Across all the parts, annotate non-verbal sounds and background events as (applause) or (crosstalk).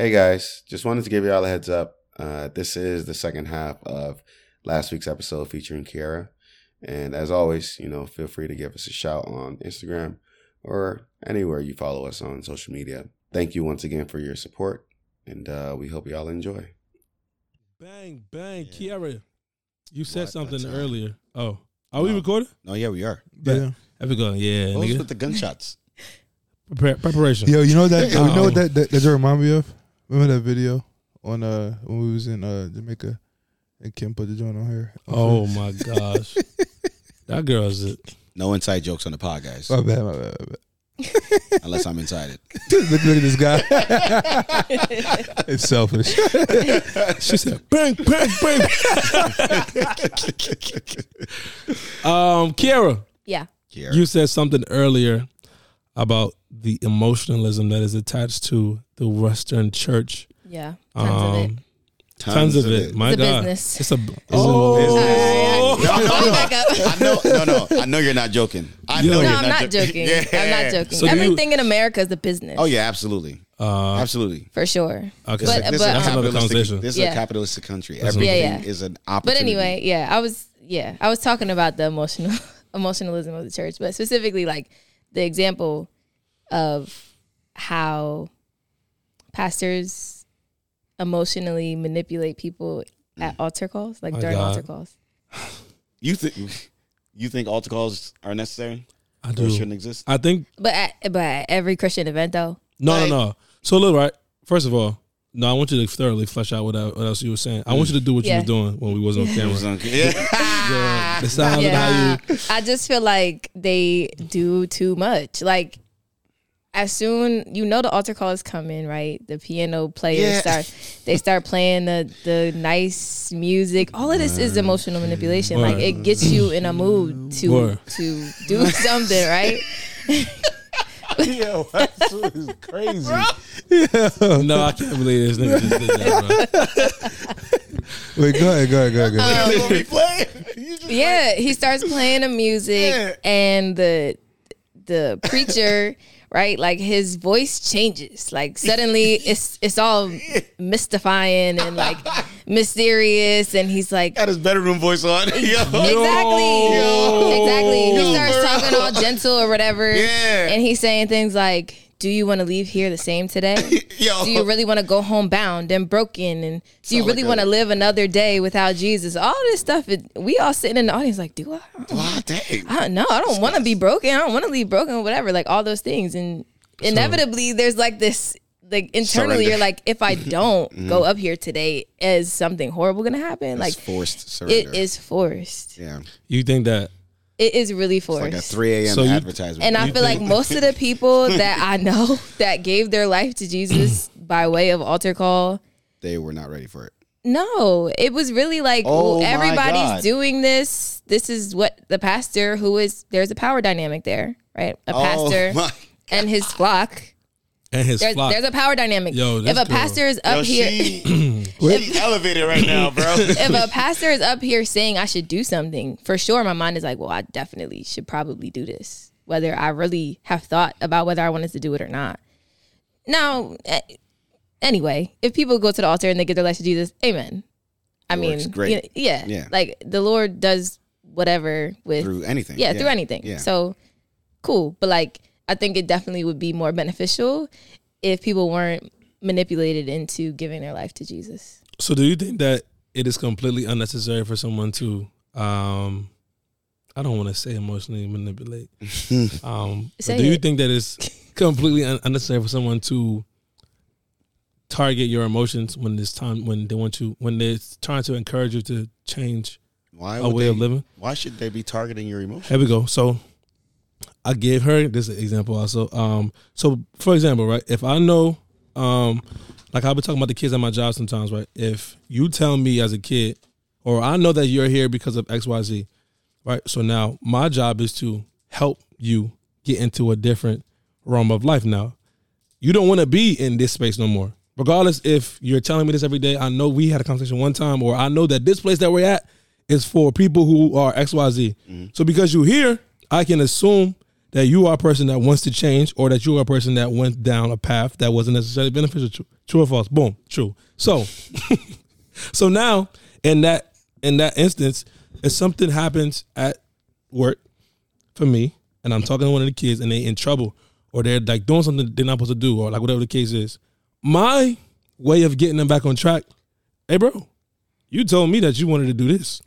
Hey guys, just wanted to give you all a heads up. Uh, this is the second half of last week's episode featuring Kiara. And as always, you know, feel free to give us a shout on Instagram or anywhere you follow us on social media. Thank you once again for your support, and uh, we hope y'all enjoy. Bang, bang, Yeah. Kiara. You said What something the time? earlier. Oh, are we No. recording? No, yeah, we are. Yeah. There we go. Yeah, What was with the gunshots? Preparation. Yo, you know that? Uh-oh. (laughs) You know what that that, that remind me of? Remember that video on uh when we was in uh Jamaica and Kim put the joint on her? Oh my (laughs) gosh, that girl's a, No inside jokes on the pod, guys. my bad, my bad, my bad. (laughs) unless I'm inside it. (laughs) look, look at this guy. it's selfish. she said bang, bang, bang. um, Kiara, Yeah. Here. you said something earlier about the emotionalism that is attached to the Western Church. Yeah. Tons of it. Um, Tons, of it. My It's a God, business. it's a. It's Oh. a All right, No, no, Let no. I know, no, no. I know you're not joking. I know No, you're I'm not jo- (laughs) joking. Yeah. I'm not joking. So do you- Everything in America is a business. Oh yeah, absolutely, uh, absolutely. For sure. okay, But- This is a but, that's another conversation. This is Yeah. a capitalistic country. That's Everything Yeah, yeah. is an But anyway, yeah, I was yeah, I was talking about the emotional (laughs) emotionalism of the church, but specifically like the example of how pastors emotionally manipulate people at mm. altar calls, like My during God. altar calls. (sighs) you think you think altar calls are necessary I or do. shouldn't exist? I think But at, but at every Christian event though, No, Like- no, no. So look, right. First of all, no, I want you to thoroughly flesh out what, I- what else you were saying. I want you to do what you were doing when we wasn't on It camera. (laughs) yeah. The, the (laughs) sound of how Yeah. you. I just feel like they do too much. Like as soon you know the altar call is coming, right? The piano players Yeah. start they start playing the the nice music. All of this is emotional manipulation. Like Word. it gets you in a mood to Word. to do (laughs) something, right? (laughs) Yo, that's crazy. No, I can't believe this nigga just did that, bro. Wait, go ahead, go ahead, go ahead. Go ahead. Uh, what we (laughs) playing? Just- Yeah, he starts playing the music Yeah. and the the preacher, right? Like his voice changes. Like suddenly it's it's all mystifying and like (laughs) mysterious and he's like Got his bedroom voice on. (laughs) Yo. Exactly. Yo. Exactly. He starts talking all (laughs) gentle or whatever. Yeah. And he's saying things like, Do you want to leave here the same today? (laughs) Yo. Do you really want to go home bound and broken? And do you Sound really like want a- to live another day without Jesus? All this stuff, it, we all sitting in the audience like, Do I? Wow, dang. I don't know. I don't want to be broken. I don't want to leave broken, whatever. Like all those things. And inevitably, there's like this, like internally, Surrender. you're like, if I (laughs) mm-hmm. don't go up here today, is something horrible going to happen? Like Like, forced surrender. it is forced. Yeah. You think that? It is really It's like a 3 a.m. So you- advertisement. and I feel like most of the people (laughs) that I know that gave their life to Jesus (clears throat) by way of altar call, they were not ready for it. no, it was really like Oh well, my everybody's doing this. This is what the pastor, who is there's a power dynamic there, right? A oh pastor Oh (laughs) my. and his flock. And his There's, flock. there's a power dynamic. Yo, if a girl- pastor is up Yo, here, she, (clears throat) (clears throat) she's elevated right now, bro. (laughs) if a pastor is up here saying I should do something, for sure my mind is like, well, I definitely should probably do this, whether I really have thought about whether I wanted to do it or not. Now, eh, anyway, if people go to the altar and they give their life to Jesus, amen. I It mean, works great. you know, yeah, Yeah. like the Lord does whatever with through anything. yeah, through anything. Yeah. So cool. But like I think it definitely would be more beneficial if people weren't manipulated into giving their life to Jesus. So do you think that it is completely unnecessary for someone to um I don't want to say emotionally manipulate. (laughs) Um but Say do you think that it's (laughs) completely un- unnecessary for someone to target your emotions when it's time when they want you when they're trying to encourage you to change Why a way they, of living? Why should they be targeting your emotions? Here we go. So I gave her this example also. Um, so for example, right, if I know, um, like I've been talking about the kids at my job sometimes, right? If you tell me as a kid, or I know that you're here because of X, Y, Z, right? So now my job is to help you get into a different realm of life. Now, you don't want to be in this space no more. Regardless if you're telling me this every day, I know we had a conversation one time, or I know that this place that we're at is for people who are XYZ. So because you're here, I can assume that you are a person that wants to change, or that you are a person that went down a path that wasn't necessarily beneficial. True, true or false? Boom, true. So, (laughs) so now in that in that instance, if something happens at work for me, and I'm talking to one of the kids, and they in trouble, or they're like doing something they're not supposed to do, or like whatever the case is, my way of getting them back on track, hey, bro, you told me that you wanted to do this.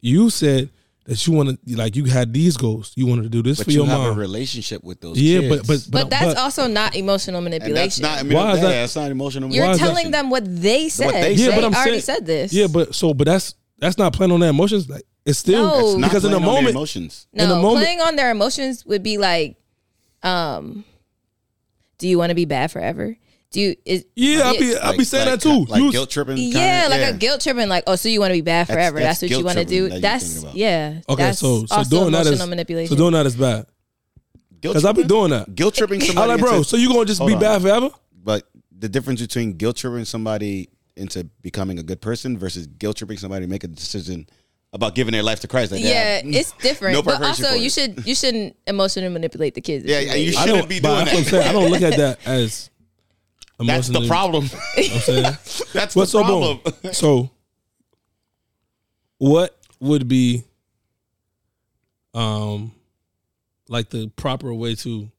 You said that you wanted, like, you had these goals. You wanted to do this But for you your have mom. a relationship with those yeah, kids. but but but, But that's but- also not emotional and that's manipulation. not. I mean, Why is that- That's not emotional. Manipulation. you're Why is that- telling them what they said. they they said. Yeah, but I'm already saying- said this. yeah, but so but that's that's not playing on their emotions. Like it's still No. It's not because in the playing on their moment, emotions. no, in the moment- playing on their emotions would be like, um, do you want to be bad forever? Do you is yeah, I'll be I'll be saying like- that too. Like You- guilt tripping. yeah, kinda, like yeah. a guilt tripping, like, oh, so you want to be bad forever? that's That's, what you want to do. that That's yeah. Okay, that's so so also doing that is emotional manipulation. so doing that is bad because i've been doing that. Guilt tripping (laughs) I'm somebody. like, bro, into- so you gonna just be on. bad forever? but the difference between guilt tripping somebody into becoming a good person versus guilt tripping somebody to make a decision about giving their life to Christ. Like, yeah, have it's different. no but preparation also, you should you shouldn't emotionally manipulate the kids. Yeah, you yeah, you. I shouldn't don't be but doing that's that. saying. I don't look at that as That's the problem. You know I'm saying? (laughs) That's But the so problem. boom. So what would be um like the proper way to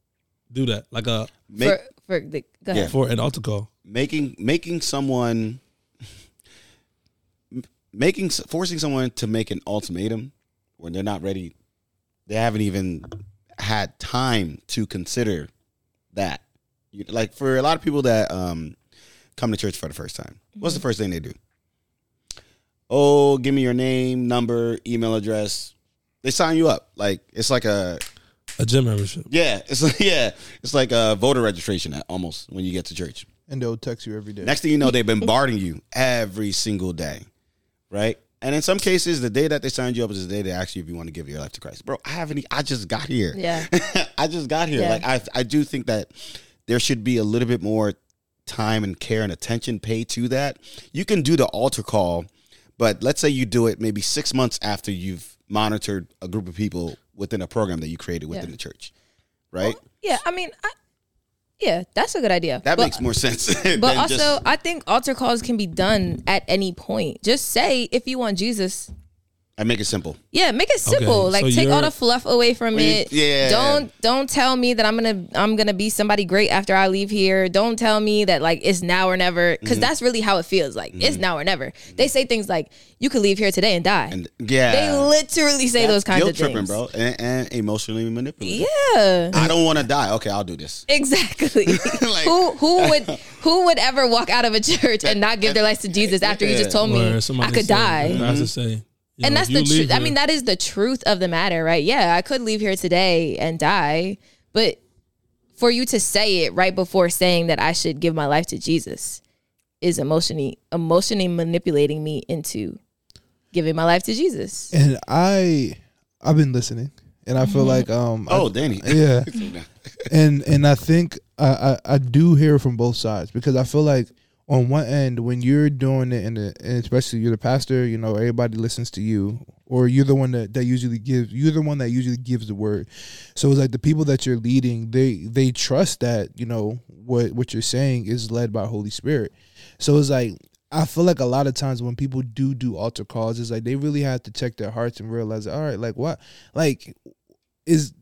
do that? Like a Make, for for the go ahead. for an altar call. making making someone (laughs) making forcing someone to make an ultimatum when they're not ready they haven't even had time to consider that You- like for a lot of people that um come to church for the first time what's the first thing they do oh give me your name number email address they sign you up like it's like a A gym membership. yeah it's like (laughs) yeah it's like a voter registration almost when you get to church and they'll text you every day. Next thing you know, they're (laughs) bombarding you every single day, right? And in some cases, the day that they signed you up is the day they ask you if you want to give your life to Christ. Bro, I haven't. I just got here. Yeah. (laughs) I just got here. Yeah. Like I, I do think that there should be a little bit more time and care and attention paid to that. You can do the altar call, but let's say you do it maybe six months after you've monitored a group of people within a program that you created within Yeah. the church, right? Oh, yeah, I mean, I, yeah, that's a good idea. that But- makes more sense. (laughs) But also, just- I think altar calls can be done at any point. Just say if you want Jesus. I make it simple. Yeah, make it simple. Okay, like so take all the fluff away from Well, it. yeah. Don't don't tell me that I'm gonna I'm gonna be somebody great after I leave here. Don't tell me that like it's now or never because Mm-hmm. that's really how it feels. Like it's now or never. They say things like you could leave here today and die. And yeah, they literally say those kinds guilt of things, tripping, bro, and, and emotionally manipulative. Yeah. I don't want to die. Okay, I'll do this. Exactly. (laughs) (laughs) Like- who who (laughs) would who would ever walk out of a church and not give their life to Jesus after you just told me Where I could said- die? the pastor say, you and know, that's the truth. I mean, that is the truth of the matter, right? Yeah, I could leave here today and die, but for you to say it right before saying that I should give my life to Jesus is emotionally emotionally manipulating me into giving my life to Jesus. and I, I've been listening, and I feel like um, I- Oh, Danny. (laughs) yeah, (laughs) and and I think I, I I do hear from both sides because I feel like on one end when you're doing it and, the, and especially you're the pastor, you know everybody listens to you, or you're the one that, that usually gives you're the one that usually gives the word. So it's like the people that you're leading, they they trust that you know what what you're saying is led by Holy Spirit. So it's like I feel like a lot of times when people do do altar calls, it's like they really have to check their hearts and realize, all right, like what, like is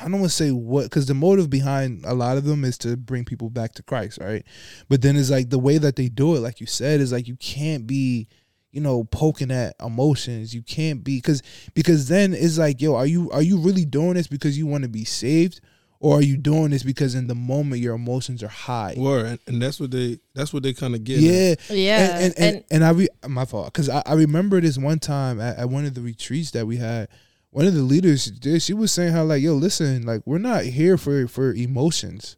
I don't want to say what because the motive behind a lot of them is to bring people back to Christ, right? But then it's like the way that they do it, like you said, is like you can't be, you know, poking at emotions. You can't be because because then it's like, yo, are you are you really doing this because you want to be saved, or are you doing this because in the moment your emotions are high? Word, and, and that's what they that's what they kind of get. at. Yeah, Yeah, and and, and, and- and I re, my fault because I, I remember this one time at, at one of the retreats that we had. One of the leaders, did- she was saying how like, yo, listen, like we're not here for for emotions.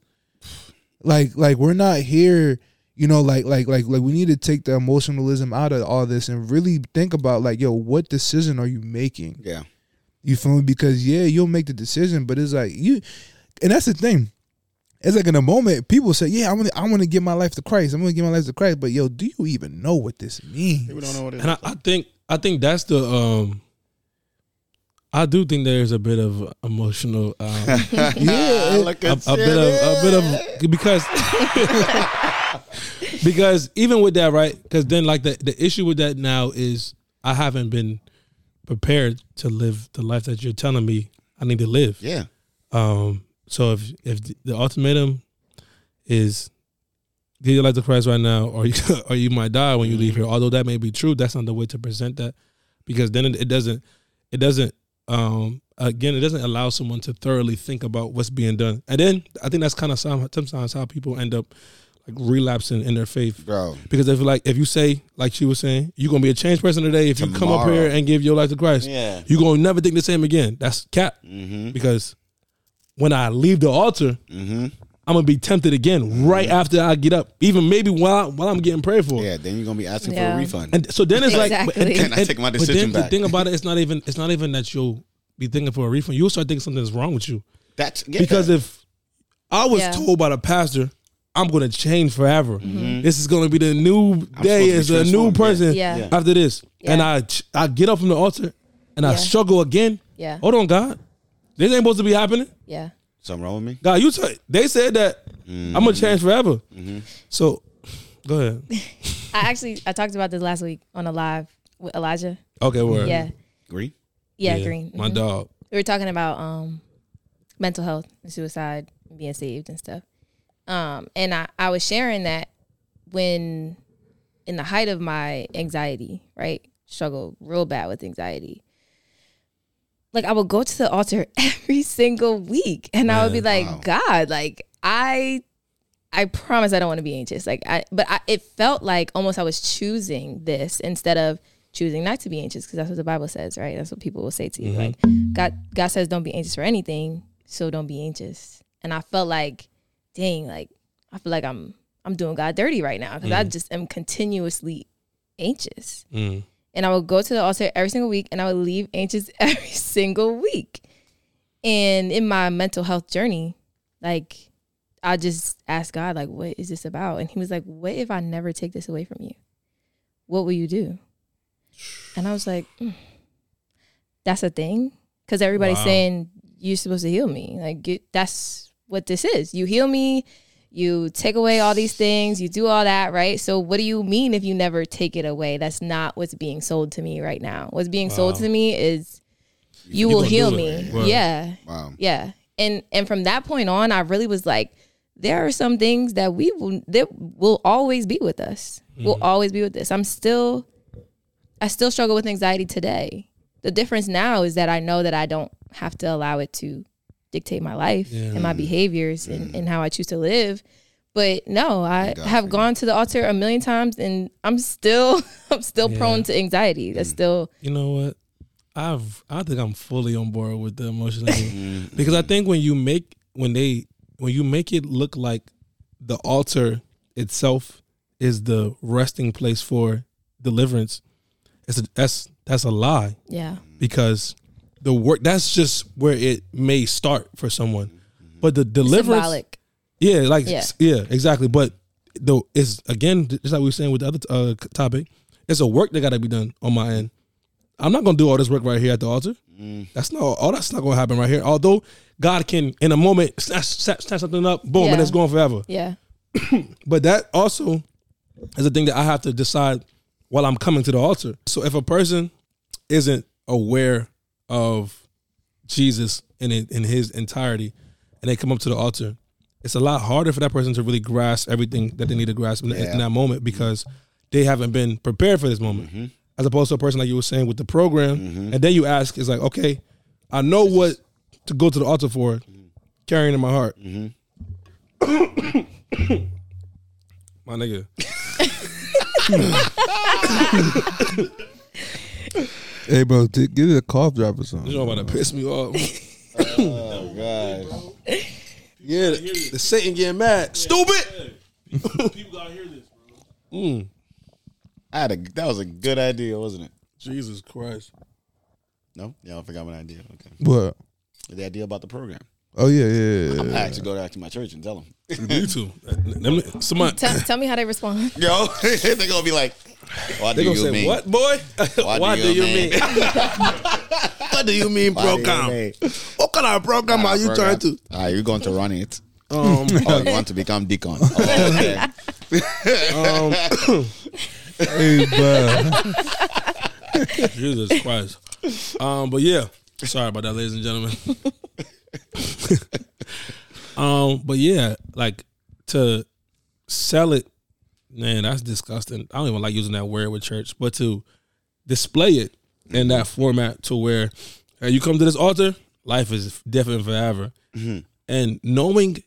Like like we're not here, you know, like like like like we need to take the emotionalism out of all this and really think about like, yo, what decision are you making? Yeah. You feel me? Because yeah, you'll make the decision, but it's like you, and that's the thing. It's like in a moment, people say, "Yeah, I want to, I want to give my life to Christ. I'm going to give my life to Christ." But yo, do you even know what this means? People don't know what it is. And I, I think I think that's the um I do think there's a bit of emotional, um, (laughs) yeah, a, a bit of a bit of because (laughs) because even with that, right? Because then like the the issue with that now is I haven't been prepared to live the life that you're telling me I need to live. yeah. Um, so if if the ultimatum is give your life to Christ right now, or you (laughs) or you might die when you leave here. Although that may be true, that's not the way to present that, because then it, it doesn't it doesn't um again it doesn't allow someone to thoroughly think about what's being done. And then I think that's kind of sometimes how people end up like relapsing in their faith. Bro. Because if like if you say like she was saying, you're gonna be a changed person today if you come up here and give your life to Christ. Yeah. You're gonna never think the same again. That's cap Mm-hmm. because when I leave the altar, Mm-hmm. I'm gonna be tempted again right after I get up, even maybe while while I'm getting prayed for. Yeah, then you're gonna be asking for a refund. And so then it's like, Exactly. and, (laughs) and- Can I take my but decision then back? the thing about it, it's not even it's not even that you'll be thinking for a refund. You'll start thinking something's wrong with you That's yeah. because if I was Yeah. told by the pastor, I'm gonna change forever. Mm-hmm. This is gonna be the new day. supposed It's to be a new transformed, person Yeah. Yeah. after this, and I ch- I get up from the altar and I Yeah. struggle again. Yeah. Hold on, God, this ain't supposed to be happening. Yeah. Something wrong with me. God, you t- they said that I'm gonna change forever. So, go ahead. (laughs) I actually I talked about this last week on a live with Elijah. Okay, word. Yeah. Green. Yeah, Green. My Mhm. dog. We were talking about um mental health and suicide and being saved and stuff. Um and I, I was sharing that when in the height of my anxiety, right? Struggle real bad with anxiety. Like I would go to the altar (laughs) every single week and I would be like, wow. God, like I I promise I don't want to be anxious. Like I but I, it felt like almost I was choosing this instead of choosing not to be anxious because that's what the Bible says, right? That's what people will say to you. Like God God says don't be anxious for anything, so don't be anxious. And I felt like, dang, like I feel like I'm I'm doing God dirty right now because I just am continuously anxious. Mm. And I would go to the altar every single week and I would leave anxious (laughs) every single week. And in my mental health journey, like I just asked God, like, what is this about? And he was like, What if I never take this away from you? What will you do? And I was like, "Mm, That's a thing? Because everybody's Wow. saying you're supposed to heal me. Like that's what this is. You heal me, you take away all these things, you do all that, right? So what do you mean if you never take it away? That's not what's being sold to me right now. What's being sold to me is you, You will heal me. it. Right. Yeah. Wow. Yeah. And and from that point on, I really was like, there are some things that we will that will always be with us. Will mm-hmm. always be with us. I'm still I still struggle with anxiety today. The difference now is that I know that I don't have to allow it to dictate my life Yeah. and my behaviors and, and how I choose to live. But no, I have gone to the altar a million times and I'm still (laughs) I'm still Yeah. prone to anxiety. That's still You know what? I've I think I'm fully on board with the emotional (laughs) because I think when you make when they when you make it look like the altar itself is the resting place for deliverance, it's a, that's that's a lie yeah. because the work that's just where it may start for someone, but the deliverance Symbolic. Yeah, like Yeah. yeah, exactly. But though it's again just like we were saying with the other uh, topic, it's a work that got to be done on my end. I'm not gonna do all this work right here at the altar. That's not all. That's not gonna happen right here. Although God can, in a moment, snatch, snatch, snatch something up, boom, and Yeah. it's going forever. Yeah. (clears throat) But that also is a thing that I have to decide while I'm coming to the altar. So if a person isn't aware of Jesus in in his entirety, and they come up to the altar, it's a lot harder for that person to really grasp everything that they need to grasp in, Yeah. in that moment because they haven't been prepared for this moment. Mm-hmm. As opposed to a person like you were saying with the program, mm-hmm. and then you ask, it's like, okay, I know what to go to the altar for, mm-hmm. carrying in my heart. (coughs) my nigga. (laughs) (coughs) (laughs) Hey, bro, t- give it a cough drop or something. You know about to piss me off. (laughs) Oh God. Yeah, the, the Satan getting mad. Stupid. People gotta hear this, bro. Mm, I had a that was a good idea, wasn't it? Jesus Christ. No, yeah, I forgot my idea. Okay, What? the idea about the program. Oh yeah, yeah, yeah. I yeah. actually go back to my church and tell them. You (laughs) too. Them- Somebody, Tell, tell me how they respond. (laughs) Yo, (laughs) they're gonna be like, "Why they do gonna you say, mean? what, boy? Why, Why do, do you you mean? What what do you mean program? Hey, What kind of program are you trying to? Ah, you're going to run it. Um, Oh, you want to become deacon? Oh, okay. um, Hey, bro. Jesus Christ. Um, but yeah, sorry about that, ladies and gentlemen. (laughs) um, but yeah, like to sell it, man, that's disgusting. I don't even like using that word with church, but to display it in that format to where hey, you come to this altar, life is different forever, and knowing,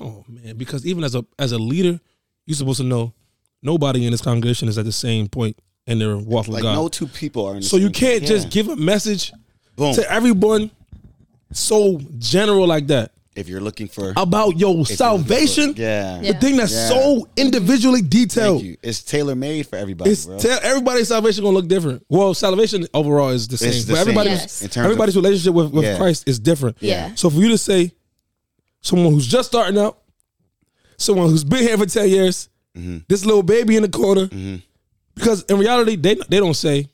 oh man, because even as a as a leader, you're supposed to know nobody in this congregation is at the same point in their walk with Like God. no two people are in the So you can't just give a message boom. to everyone so general like that If you're looking for about your if you're looking salvation. for- yeah, The thing that's Yeah. so individually detailed. Thank you. It's tailor made for everybody, It's bro. tell everybody's salvation gonna look different. Well, salvation overall is the same, It's the but same. everybody's Yes. In terms everybody's of, relationship with, with Yeah. Christ is different. Yeah. So for you to say someone who's just starting out, someone who's been here for ten years, Mm-hmm. this little baby in the corner, because in reality they they don't say,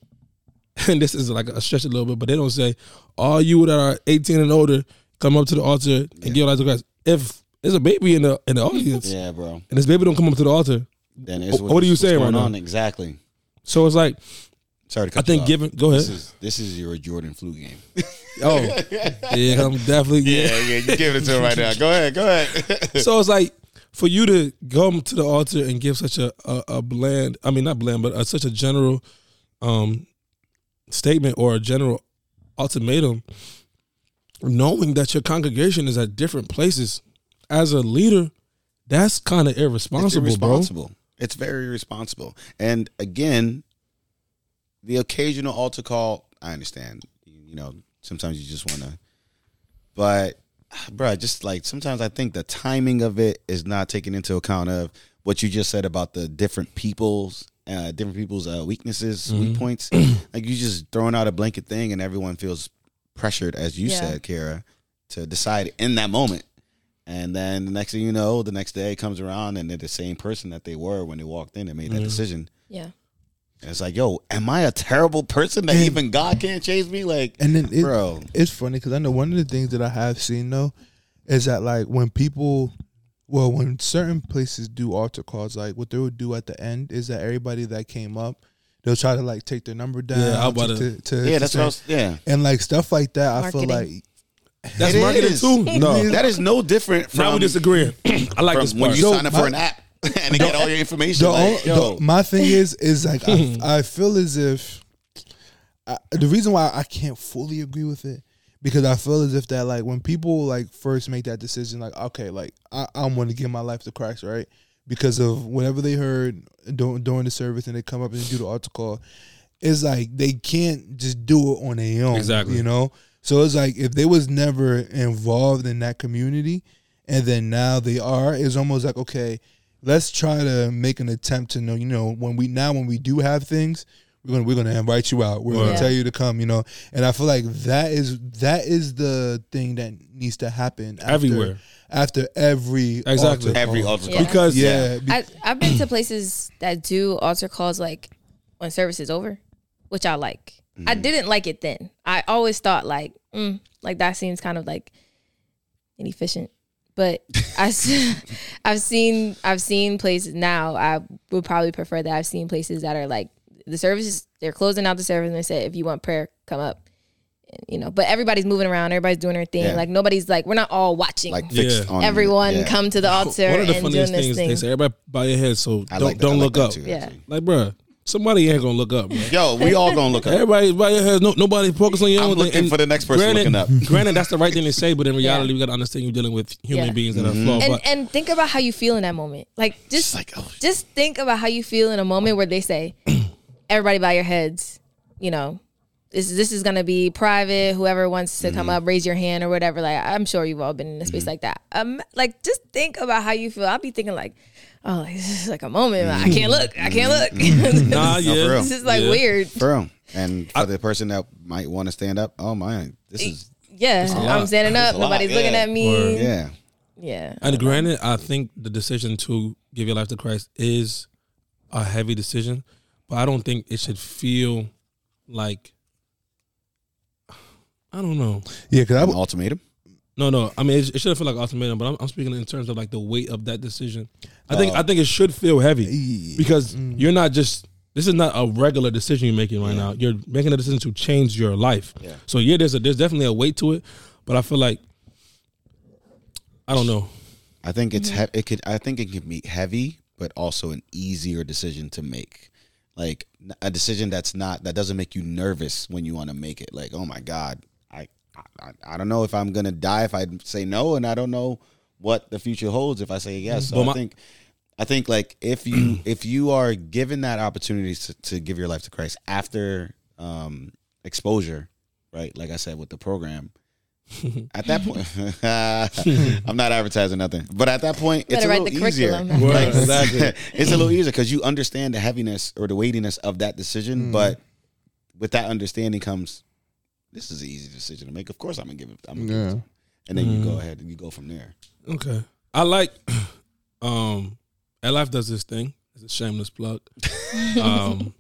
(laughs) and this is like a stretch a little bit, but they don't say all you that are eighteen and older come up to the altar and give your life to Christ. If there's a baby in the in the audience yeah, bro. and this baby don't come up to the altar, Then it's What are you what's saying going right now? Exactly. so it's like Sorry to I think given go ahead. This is this is your Jordan flu game. (laughs) Oh, yeah, I'm definitely (laughs) yeah, yeah. You give it to him right now. Go ahead. Go ahead. so it's like for you to come to the altar and give such a a, a bland, I mean not bland, but a, such a general um statement or a general ultimatum, knowing that your congregation is at different places, as a leader, that's kind of it's irresponsible, bro. irresponsible. It's very irresponsible. And again, the occasional altar call, I understand. You know, sometimes you just want to, but, bro, just like sometimes I think the timing of it is not taken into account of what you just said about the different people's. Uh, different people's uh, weaknesses, Mm-hmm. weak points. (clears throat) like you just throwing out a blanket thing, and everyone feels pressured, as you Yeah. said, Kiara, to decide in that moment. And then the next thing you know, the next day comes around and they're the same person that they were when they walked in and made that Mm-hmm. decision. Yeah. And it's like, yo, am I a terrible person that And- even God can't change me? Like, And then it, bro, it's funny because I know one of the things that I have seen though is that like when people, well, when certain places do altar calls, like what they would do at the end is that everybody that came up, they'll try to like take their number down. Yeah, I'm about to- to, to- yeah, to that's what I was, yeah. and like stuff like that. I feel like That's It marketing is. too. No, (laughs) That is no different from, now we disagree. I like from this when you So sign up my- for an app (laughs) and they get all your information. the, Like, on- yo, the- my thing is is like I, (laughs) I feel as if I, the reason why I can't fully agree with it because I feel as if that like when people like first make that decision like okay like I, I'm going to give my life to Christ right because of whatever they heard during, during the service and they come up and do the altar call it's like they can't just do it on their own Exactly. you know so it's like if they was never involved in that community and then now they are it's almost like okay let's try to make an attempt to know you know when we now when we do have things we're gonna we're gonna invite you out we're gonna tell you to come you know and i feel like that is that is the thing that needs to happen after, Everywhere. after every Exactly. altar every call. altar Yeah. because yeah, be- I, I've been to places that do altar calls like when service is over, which I like. Mm-hmm. I didn't like it then. I always thought like, mm, like that seems kind of like inefficient. But (laughs) I, (laughs) I've seen I've seen places now. I would probably prefer that. I've seen places that are like the services. They're closing out the service and they say if you want prayer, come up. And, you know, but everybody's moving around. Everybody's doing their thing. Yeah. Like nobody's like we're not all watching. Like fixed Yeah. on Everyone yeah. come to the altar (laughs) one of the and funniest this things thing. they say, everybody bow your head, so I don't like don't like look that up. too, Yeah. actually. Like, bruh, somebody ain't gonna look up. Bro. Yo, we all gonna look up. Everybody bow your heads. No, nobody focus on your I'm own looking And for the next person granted, looking up. Granted, that's the right thing to say, but in reality, Yeah. we gotta understand you're dealing with human Yeah. beings that are Mm-hmm. flawed. and and think about how you feel in that moment. Like just It's like, oh, just think about how you feel in a moment where they say, "Everybody bow your heads." You know, this this is gonna be private. Whoever wants to Mm-hmm. come up, raise your hand or whatever. Like I'm sure you've all been in a space like that. Um, like just think about how you feel. I'll be thinking like, oh, like, this is like a moment. I can't look. I can't look. (laughs) nah, (laughs) for yeah, real. this is like Yeah. weird. for real. And for the person that might want to stand up, oh my, this is Yeah, lot. I'm standing up. It's a lot, Nobody's looking yeah. at me. Word. yeah. Yeah, And granted, I think the decision to give your life to Christ is a heavy decision, but I don't think it should feel like I don't know. Yeah, because I An ultimatum. No, no. I mean, it, it shouldn't feel like ultimatum, but I'm, I'm speaking in terms of like the weight of that decision. I think Oh. I think it should feel heavy because Mm. you're not just. This is not a regular decision you're making right now. You're making a decision to change your life. Yeah. So yeah, there's a, there's definitely a weight to it, but I feel like I don't know. I think it's he- it could. I think it can be heavy, but also an easier decision to make. Like a decision that's not that doesn't make you nervous when you want to make it. Like, oh my god, I, I I don't know if I'm gonna die if I say no, and I don't know what the future holds if I say yes. So But I think. I think like if you (clears throat) if you are given that opportunity to, to give your life to Christ after um, exposure, right? Like I said with the program, (laughs) at that point, (laughs) I'm not advertising nothing, but at that point, it's a write little the easier. curriculum. Word, Like, (laughs) exactly. it's a little easier because you understand the heaviness or the weightiness of that decision. But with that understanding comes, this is an easy decision to make. Of course, I'm gonna give it. I'm gonna give it Yeah. to and then you go ahead and you go from there. Okay. I like (clears throat) um Life does this thing. It's a shameless plug. Um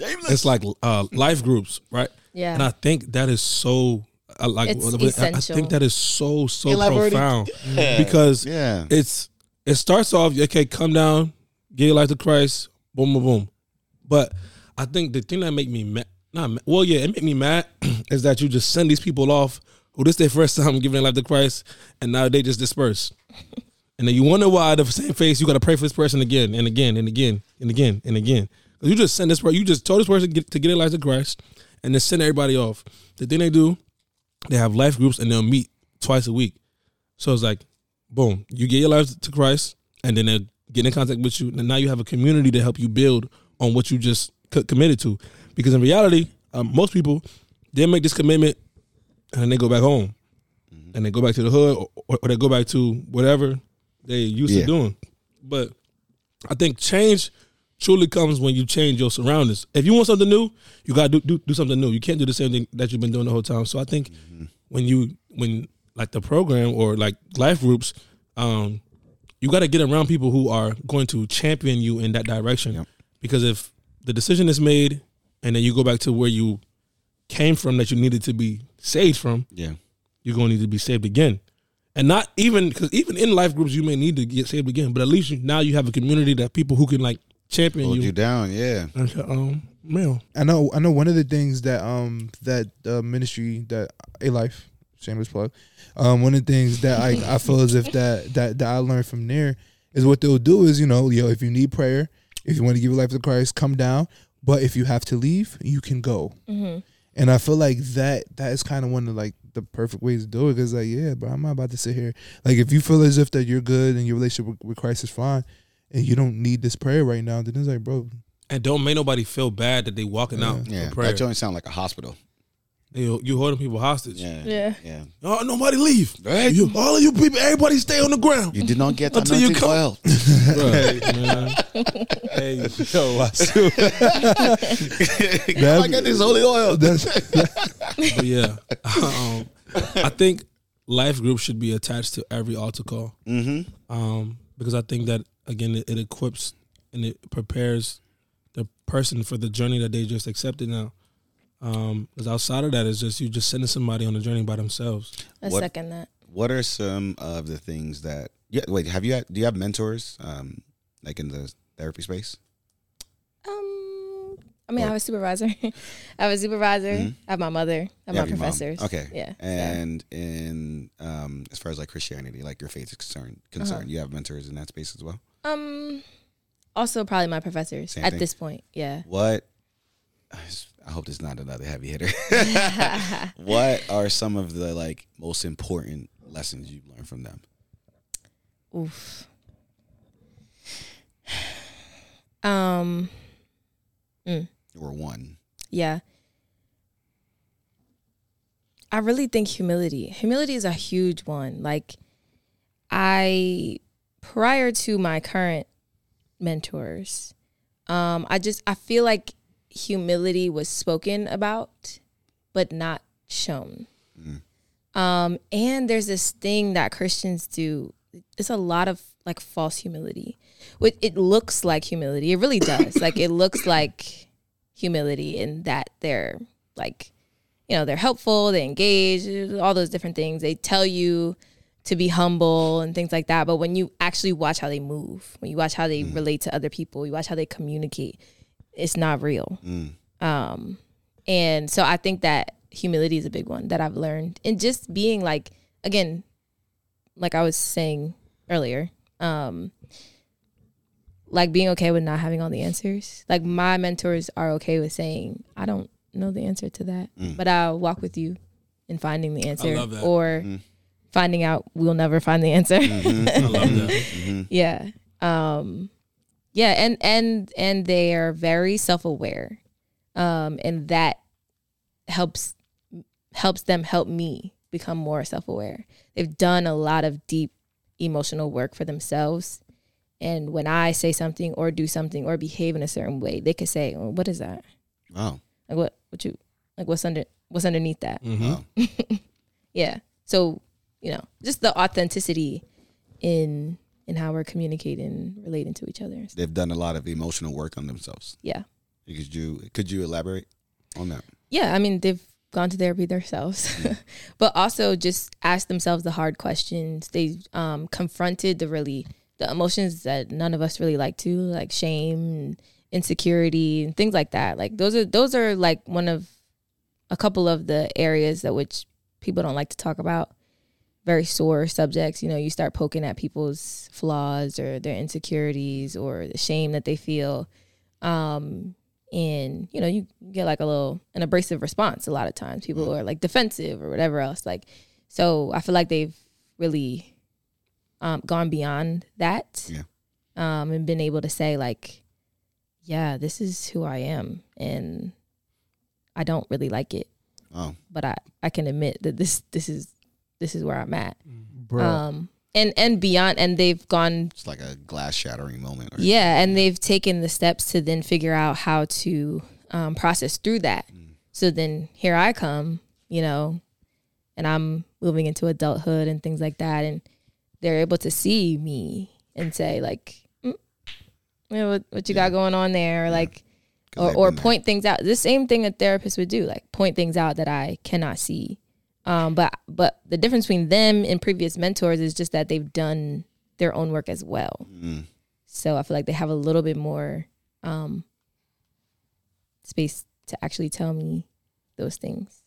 it's like uh life groups, right? Yeah. And I think that is so I like It's I- I think that is so so Yeah, like already- profound. Yeah. because Yeah, it's it starts off okay come down give your life to christ boom boom boom. But i think the thing that make me mad not mad, well yeah it make me mad (clears throat) is that you just send these people off who this their first (laughs) time giving their life to christ and now they just disperse (laughs) and then you wonder why the same face you got to pray for this person again and again and again and again and again. you just send this person you just told this person to get, to get their life to christ and then send everybody off. The thing they do they have life groups and they'll meet twice a week so it's like boom, you get your life to Christ, and then they get in contact with you, and now you have a community to help you build on what you just co- committed to. Because in reality, um, most people they make this commitment and then they go back home, and they go back to the hood, or, or they go back to whatever they used Yeah. to doing. But I think change truly comes when you change your surroundings. If you want something new, you gotta do, do do something new. You can't do the same thing that you've been doing the whole time. So I think when you when like the program or like life groups, um, you got to get around people who are going to champion you in that direction. Because if the decision is made and then you go back to where you came from that you needed to be saved from, yeah, you're going to need to be saved again. And not even because even in life groups you may need to get saved again, but at least now you have a community that people who can like champion hold you. you down. Yeah, And, um, man, I know. I know. One of the things that um that uh, ministry that a life shameless plug. Um, one of the things that I I feel as if that that that I learned from there is what they'll do is you know yo if you need prayer if you want to give your life to Christ come down but if you have to leave you can go hmm and I feel like that that is kind of one of like the perfect ways to do it because like yeah but I'm not about to sit here like if you feel as if that you're good and your relationship with, with Christ is fine and you don't need this prayer right now then it's like bro and don't make nobody feel bad that they walking out yeah. for prayer. That joint sound like a hospital. You, you holding people hostage. Yeah, Yeah. yeah. Oh, nobody leave. Right. You, all of you people, everybody stay on the ground. You did not get Until you anointed come- oil. (laughs) Bruh. (laughs) Hey, yo, I (laughs) swear. I got this holy oil. that's But yeah, um, I think life groups should be attached to every altar call Mm-hmm. um, because I think that again it, it equips and it prepares the person for the journey that they just accepted now. Because outside of that, it's just you just sending somebody on a journey by themselves. I What- second that. What are some of the things that? Yeah. Wait. Have you? Had, do you have mentors? Um, like in the therapy space? Um, I mean, I Or- have a supervisor. (laughs) I have a supervisor. Mhm. I have my mother. I have You my have your mom. professors. Okay. Yeah. so- And in um, as far as like Christianity, like your faith is concerned, concerned, Uh-huh. you have mentors in that space as well. Um, also probably my professors Same at thing? this point. Yeah. What? I hope this is not another heavy hitter. (laughs) (laughs) what are some of the like most important lessons you've learned from them? Oof. Um. mm, Or one? yeah. I really think humility. Humility is a huge one. Like, I prior to my current mentors, um, I just I feel like humility was spoken about, but not shown. Um, and there's this thing that Christians do. It's a lot of like false humility. Which it looks like humility. It really does. (coughs) like it looks like humility in that they're like you know they're helpful, they engage, all those different things. They tell you to be humble and things like that. But when you actually watch how they move, when you watch how they relate to other people, you watch how they communicate, it's not real. Um, and so I think that humility is a big one that I've learned, and just being like, again, like I was saying earlier, um, like being okay with not having all the answers. Like my mentors are okay with saying, I don't know the answer to that, but I'll walk with you in finding the answer, love that. or finding out we'll never find the answer. (laughs) Love that. yeah. Um yeah and and and they are very self-aware. Um and that helps helps them help me become more self-aware. They've done a lot of deep emotional work for themselves. And when i say something or do something or behave in a certain way they could say well, what is that? Wow. like what what you like what's under what's underneath that? Mm-hmm. (laughs) Yeah. So you know just the authenticity in in how we're communicating relating to each other. They've done a lot of emotional work on themselves. yeah Could you could you elaborate on that? yeah i mean they've gone to therapy themselves (laughs) but also just asked themselves the hard questions they um confronted the really the emotions that none of us really like to like shame and insecurity and things like that like those are those are like one of a couple of the areas that which people don't like to talk about very sore subjects you know you start poking at people's flaws or their insecurities or the shame that they feel um and you know you get like a little an abrasive response a lot of times. People are like defensive or whatever else like so i feel like they've really um gone beyond that Yeah. um and been able to say like yeah this is who i am and i don't really like it Oh, but i i can admit that this this is this is where i'm at bro. um and and beyond and they've gone it's like a glass shattering moment. Or yeah, and they've taken the steps to then figure out how to um, process through that. So then here I come, you know, and I'm moving into adulthood and things like that, and they're able to see me and say like, mm, you know, what, what you got going on there, or like, 'Cause or or been there. point things out. The same thing a therapist would do, like point things out that I cannot see. Um, but but the difference between them and previous mentors is just that they've done their own work as well. Mm. So I feel like they have a little bit more um, space to actually tell me those things.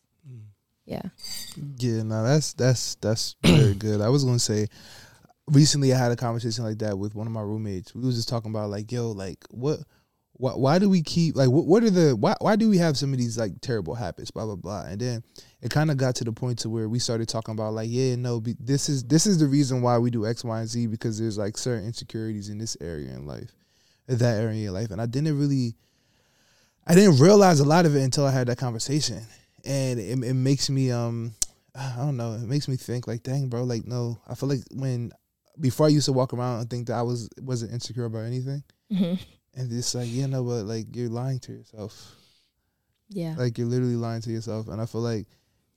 Yeah. Yeah, no, that's that's that's (clears throat) very good. I was gonna say recently I had a conversation like that with one of my roommates. We was just talking about like, yo, like what why, why do we keep like what, what are the why why do we have some of these like terrible habits blah blah blah? And then it kind of got to the point to where we started talking about like yeah no be, this is this is the reason why we do x y and z because there's like certain insecurities in this area in life that area in life. And i didn't really i didn't realize a lot of it until i had that conversation. And it, it makes me um i don't know it makes me think like dang bro like no i feel like when before i used to walk around and think that i was wasn't insecure about anything hmm and it's like, you know, but like you're lying to yourself. Yeah. Like you're literally lying to yourself. And I feel like,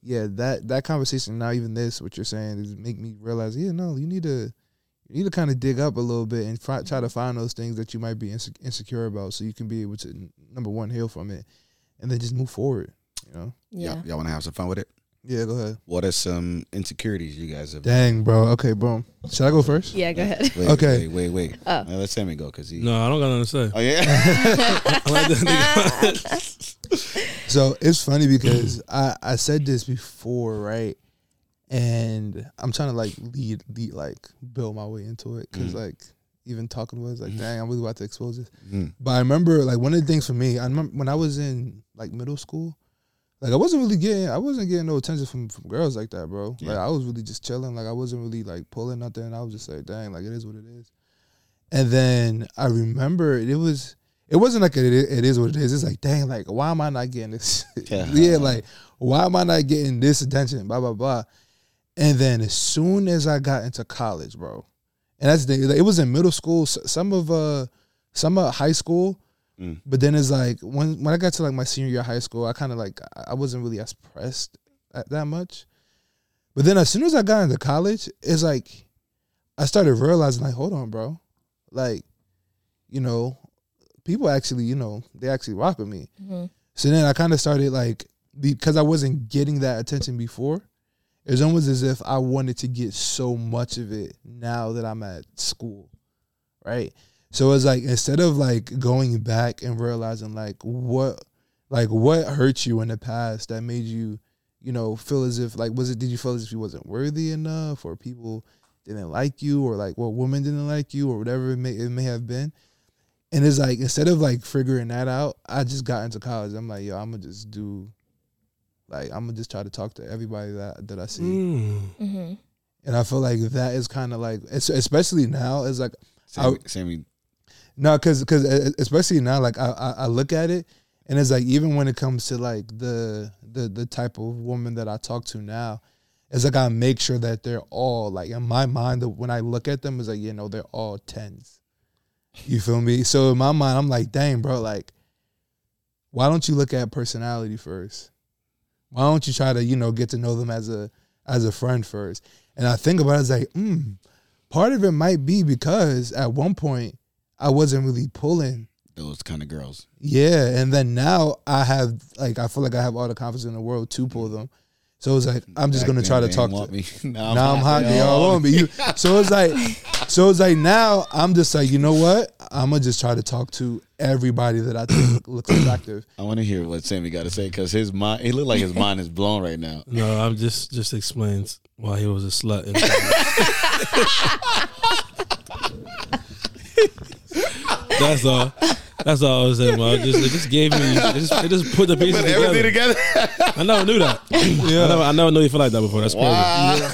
yeah, that that conversation, now even this, what you're saying, is make me realize, yeah, no, you need to you need to kind of dig up a little bit and try, try to find those things that you might be inse- insecure about, so you can be able to number one heal from it, and then just move forward. You know? yeah. Y'all, y'all want to have some fun with it? Yeah, go ahead. What are some insecurities you guys have? Dang, bro. Okay, boom. Should I go first? Yeah, go ahead. Wait, Okay. Wait, wait, wait. Oh. Uh, let Sammy go because he. No, I don't got nothing to say. Oh yeah. I like that nigga. So it's funny because I I said this before, right? And I'm trying to like lead, lead like build my way into it because Mhm. like even talking was like, dang, I'm really about to expose this. Mm. But I remember like one of the things for me, I remember when I was in like middle school, like I wasn't really getting, I wasn't getting no attention from, from girls like that, bro. Yeah. Like I was really just chilling, like I wasn't really like pulling nothing. I was just like, dang, like it is what it is. And then I remember it was, it wasn't like it, it is what it is. It's like, dang, like why am I not getting this? Yeah. (laughs) yeah, like why am I not getting this attention? Blah blah blah. And then as soon as I got into college, bro, and that's the it was in middle school. Some of uh, some of high school, Mm. but then it's like when when I got to like my senior year of high school, I kind of like I- I wasn't really as pressed at that much. But then as soon as I got into college, it's like I started realizing like, hold on, bro, like you know, people actually you know they actually rock with me. Mhm. So then I kind of started like because I wasn't getting that attention before, it's almost as if I wanted to get so much of it now that I'm at school, right? So it's like instead of like going back and realizing like what like what hurt you in the past that made you, you know, feel as if like was it did you feel as if you wasn't worthy enough or people didn't like you or like what woman didn't like you or whatever it may it may have been. And it's like instead of like figuring that out, I just got into college. I'm like, yo, I'm gonna just do like I'm gonna just try to talk to everybody that that I see. Mm. hmm And I feel like that is kind of like, especially now, it's like Sammy, Sammy no, because because especially now, like I, I I look at it, and it's like even when it comes to like the the the type of woman that I talk to now, it's like I make sure that they're all like in my mind. When I look at them, it's like you know they're all tens. You feel me? So in my mind, I'm like, dang, bro, like, why don't you look at personality first? Why don't you try to you know get to know them as a as a friend first? And I think about it, it's like, mm, part of it might be because at one point I wasn't really pulling. those kind of girls. Yeah, and then now I have like I feel like I have all the confidence in the world to pull them. So it's like I'm just Back gonna then, try to talk to. me. (laughs) now, Now I'm hot. They They all want me. You, so it's like, (laughs) so it's like now I'm just like, you know what? I'm gonna just try to talk to everybody that I think (coughs) looks attractive. I want to hear what Sammy got to say because his mind. He looked like his mind is blown right now. (laughs) No, I'm just just explains why he was a slut. In That's all. That's all I was saying. Man. It just, it just gave me. It just, it just put the pieces together. together. I never knew that. (laughs) I never, I never knew you feel like that before. That's crazy. Wow.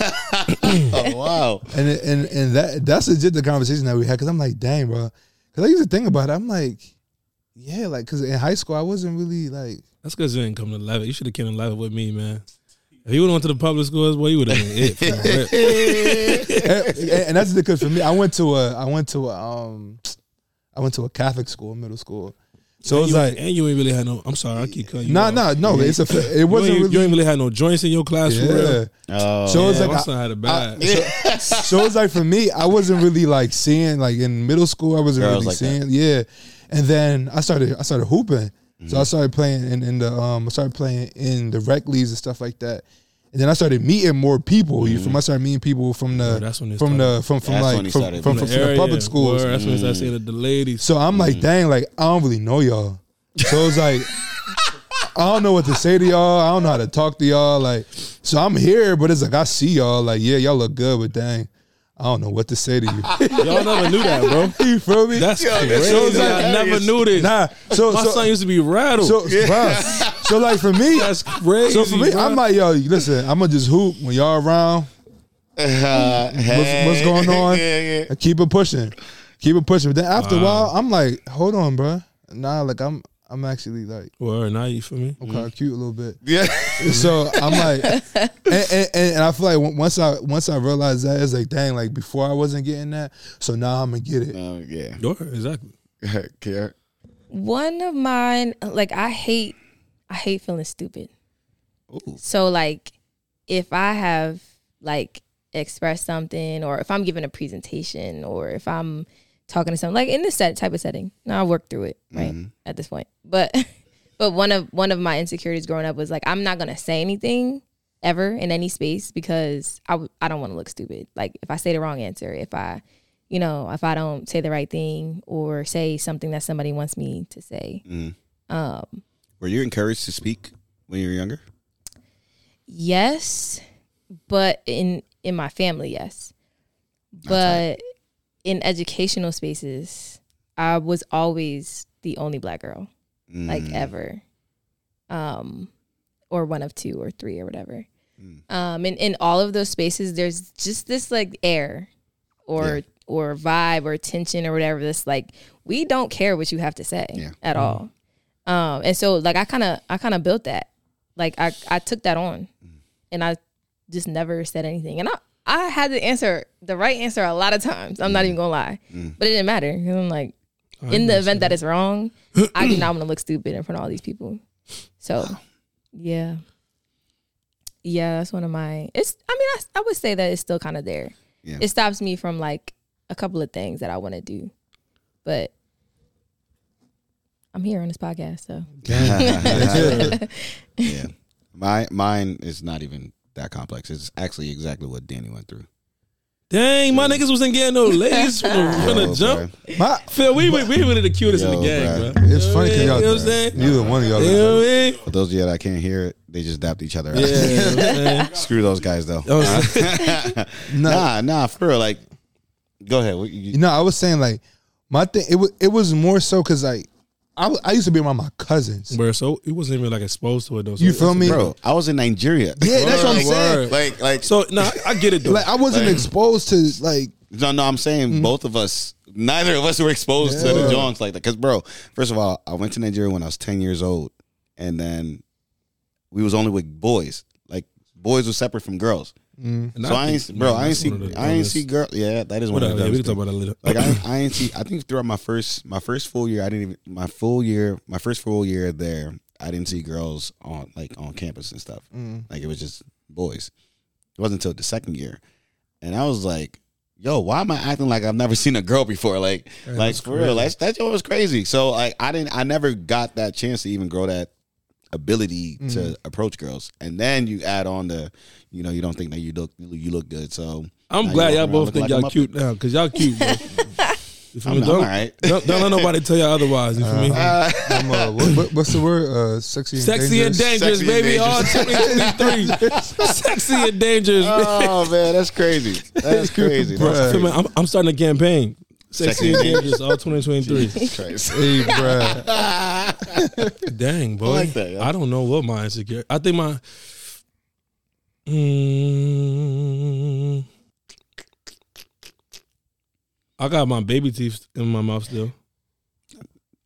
(clears throat) oh, wow. And and and that that's legit the conversation that we had because I'm like, dang, bro. Because I used to think about it. I'm like, yeah, like because in high school I wasn't really like. That's because you didn't come to Levitt. You should have came to Levitt with me, man. If you would have went to the public schools, boy, you would have been it. for (laughs) and, and that's because for me, I went to a I went to a um I went to a Catholic school, middle school. So and it's you, like, and you ain't really had no. I'm sorry, I keep cutting you. nah, off. nah, no, it's a it wasn't ain't, really. you ain't really had no joints in your class for real. yeah. Oh, So it's Yeah, like my I- had (laughs) it bad. so it's like for me, I wasn't really like seeing like in middle school. I wasn't Girls really like seeing, yeah. And then I started, I started hooping. Mm-hmm. So I started playing in, in the, um, I started playing in the rec leagues and stuff like that. And then I started meeting more people. You from I started meeting people from the, that's from started. the, from from That's like from from, from, from the public schools. word, that's when I started Mm. that the ladies. So I'm like, dang, like I don't really know y'all. So it's like I don't know what to say to y'all. I don't know how to talk to y'all. Like, so I'm here, but it's like I see y'all. Like, yeah, y'all look good, but dang, I don't know what to say to you. (laughs) Y'all never knew that, bro. (laughs) you feel me? That's Yo, crazy. that's so I never knew this. nah. So My so, son used to be rattled. so, bruh, so like for me, That's crazy. so for me, bro. I'm like, yo, listen, I'm gonna just hoop when y'all around. (laughs) Uh, what's going on? (laughs) Yeah, yeah. and keep it pushing, keep it pushing. But then after a while, I'm like, hold on, bruh. Nah, like I'm, I'm actually like, well, now you feel me? I'm kind of cute a little bit. Yeah. (laughs) So I'm like, and, and, and I feel like once I once I realized that, it's like, dang, like before I wasn't getting that, so now I'm gonna get it. Oh, yeah. Word, exactly. Care. One of mine, like I hate, I hate feeling stupid. Ooh. So like, if I have like expressed something, or if I'm giving a presentation, or if I'm talking to someone, like in this set type of setting, now I work through it right Mhm. at this point. But (laughs) but one of one of my insecurities growing up was like I'm not gonna say anything ever in any space because I w- I don't want to look stupid. Like if I say the wrong answer, if I you know if I don't say the right thing or say something that somebody wants me to say. Mm. Um, Were you encouraged to speak when you were younger? yes, but in in my family, yes, but in educational spaces, I was always the only black girl. like Mm. ever um or one of two or three or whatever Mm. um and in all of those spaces there's just this like air or Yeah. or vibe or tension or whatever this like we don't care what you have to say Yeah. at all um and so like i kind of i kind of built that like i i took that on and i just never said anything and i i had to answer the right answer a lot of times i'm not even gonna lie Mm. but it didn't matter 'cause i'm like I in the understand. event that it's wrong, I do not want to look stupid in front of all these people. So, yeah, yeah, that's one of my. It's. I mean, I, I would say that it's still kind of there. Yeah. It stops me from like a couple of things that I want to do, but I'm here on this podcast, so (laughs) yeah. My mine is not even that complex. It's actually exactly what Danny went through. Dang, my niggas wasn't getting no ladies from the, (laughs) from the Yo, jump. My, Phil, we we we really the cutest in the gang, bruh. bro. It's funny because You y'all know what I'm saying? neither one of y'all. You know what I mean? For those of you that can't hear it, they just dapped each other. out. Yeah, you know what I'm saying? (laughs) Screw those guys though. You know what I'm saying? nah, nah, for real. Like, go ahead. What you- you know, I was saying like my thing. It was it was more so because like I, w- I used to be around my cousins. Bro, so he wasn't even like exposed to it though. So You feel me? bro, I was in Nigeria. Yeah, that's what I'm saying. word. like, like, So no, I, I get it though. Like I wasn't Like- exposed to like No, no, I'm saying mm-hmm. both of us, neither of us were exposed to the Yeah. joints like that. Because, bro, first of all, I went to Nigeria when I was 10 years old, and then we was only with boys. Like boys were separate from girls. Mm. And So I ain't, think- bro, man, I ain't see, one the I ain't see girl. Yeah, that is one Whatever, of the yeah, we can dumbest talk about that later. like I, I ain't (laughs) see. I think throughout my first my first full year, I didn't even my full year my first full year there. I didn't see girls on like on campus and stuff. Mm. Like it was just boys. It wasn't until the second year, and I was like, "Yo, why am I acting like I've never seen a girl before?" Like, Yeah, like that's for real, crazy. that's that was crazy. So like I didn't, I never got that chance to even grow that ability to approach girls, and then you add on the, you know, you don't think that you look you look good. So I'm glad you y'all both think like y'all cute now because y'all cute. Bro. (laughs) I'm, me? I'm Don't, all right. don't, don't let nobody tell you otherwise. You feel me? I'm, uh, what, what- what's the word? Uh, sexy and Sexy and dangerous. dangerous, Sexy and baby. dangerous. All 2023. (laughs) Sexy and dangerous. Oh man, that's crazy. That's (laughs) crazy. That's Bruh. Feel me? I'm, I'm starting a campaign. Sexy Sexy and and dangerous, all 2023. Christ. Hey, bruh. (laughs) Dang, boy. I, like that, yeah. don't know what my insecure. I think my. Mm, I got my baby teeth in my mouth still.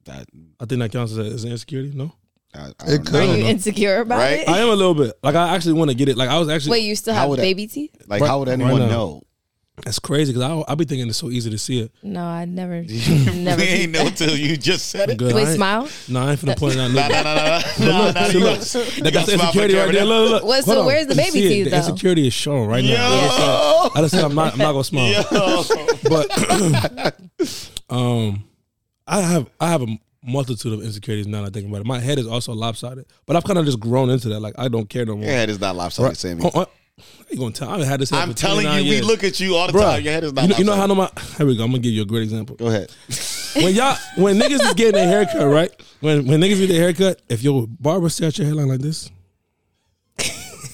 That, I think that counts as, as an insecurity. No, I, I It could. know. Are you insecure about Right? it? I am a little bit. Like I actually want to get it. Like I was actually. Wait, you still have would I- baby teeth? Like, Right- how would anyone now. know? That's crazy because I I be thinking it's so easy to see it. No, I never, (laughs) (laughs) we ain't know till you just said it. Good. Wait, I ain't- smile. No, I ain't finna point it out. Nah, Look, nah, nah, nah, nah, nah, see, you look, gotta- you that's gotta the smile for insecurity right camera there. now. Look, look, look. What's Hold on. where's the You baby see it? teeth, The though? insecurity is shown right now. Yo. I just said I'm not. I'm not gonna smile. Yo. But (clears throat) um, I have I have a multitude of insecurities now. That I think about it. My head is also lopsided, but I've kind of just grown into that. Like I don't care no more. Your head is not lopsided, Right. Sammy. You gonna tell? I've had this. I'm telling 29 you, we look at you all the Bruh, time. Your head is not you know, you know how no my here we go. I'm gonna give you a great example. Go ahead. (laughs) When y'all when niggas is getting their haircut, right? When when niggas get their haircut, if your barber set your hairline like this. (laughs)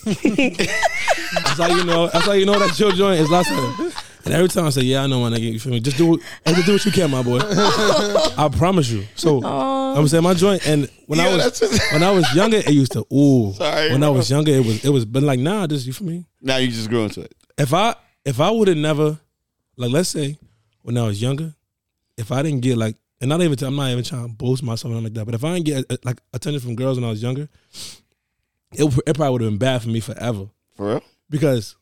that's how you know. That's how you know that your joint is lopsided. And every time I say, "Yeah, I know, my nigga," you feel me? Just do, it- just (laughs) do what you can, my boy. I promise you. So I'm saying my joint, and when I was that's- when I was younger, it used to (laughs) ooh. Sorry, when I was younger, it was it was, but like nah, just you feel me? Now you just grew into it. if I if I would have never like let's say when I was younger, if I didn't get like and not even I'm not even trying to boast myself or nothing like that, but if I didn't get uh, like attention from girls when I was younger, it, it probably would have been bad for me forever For real? because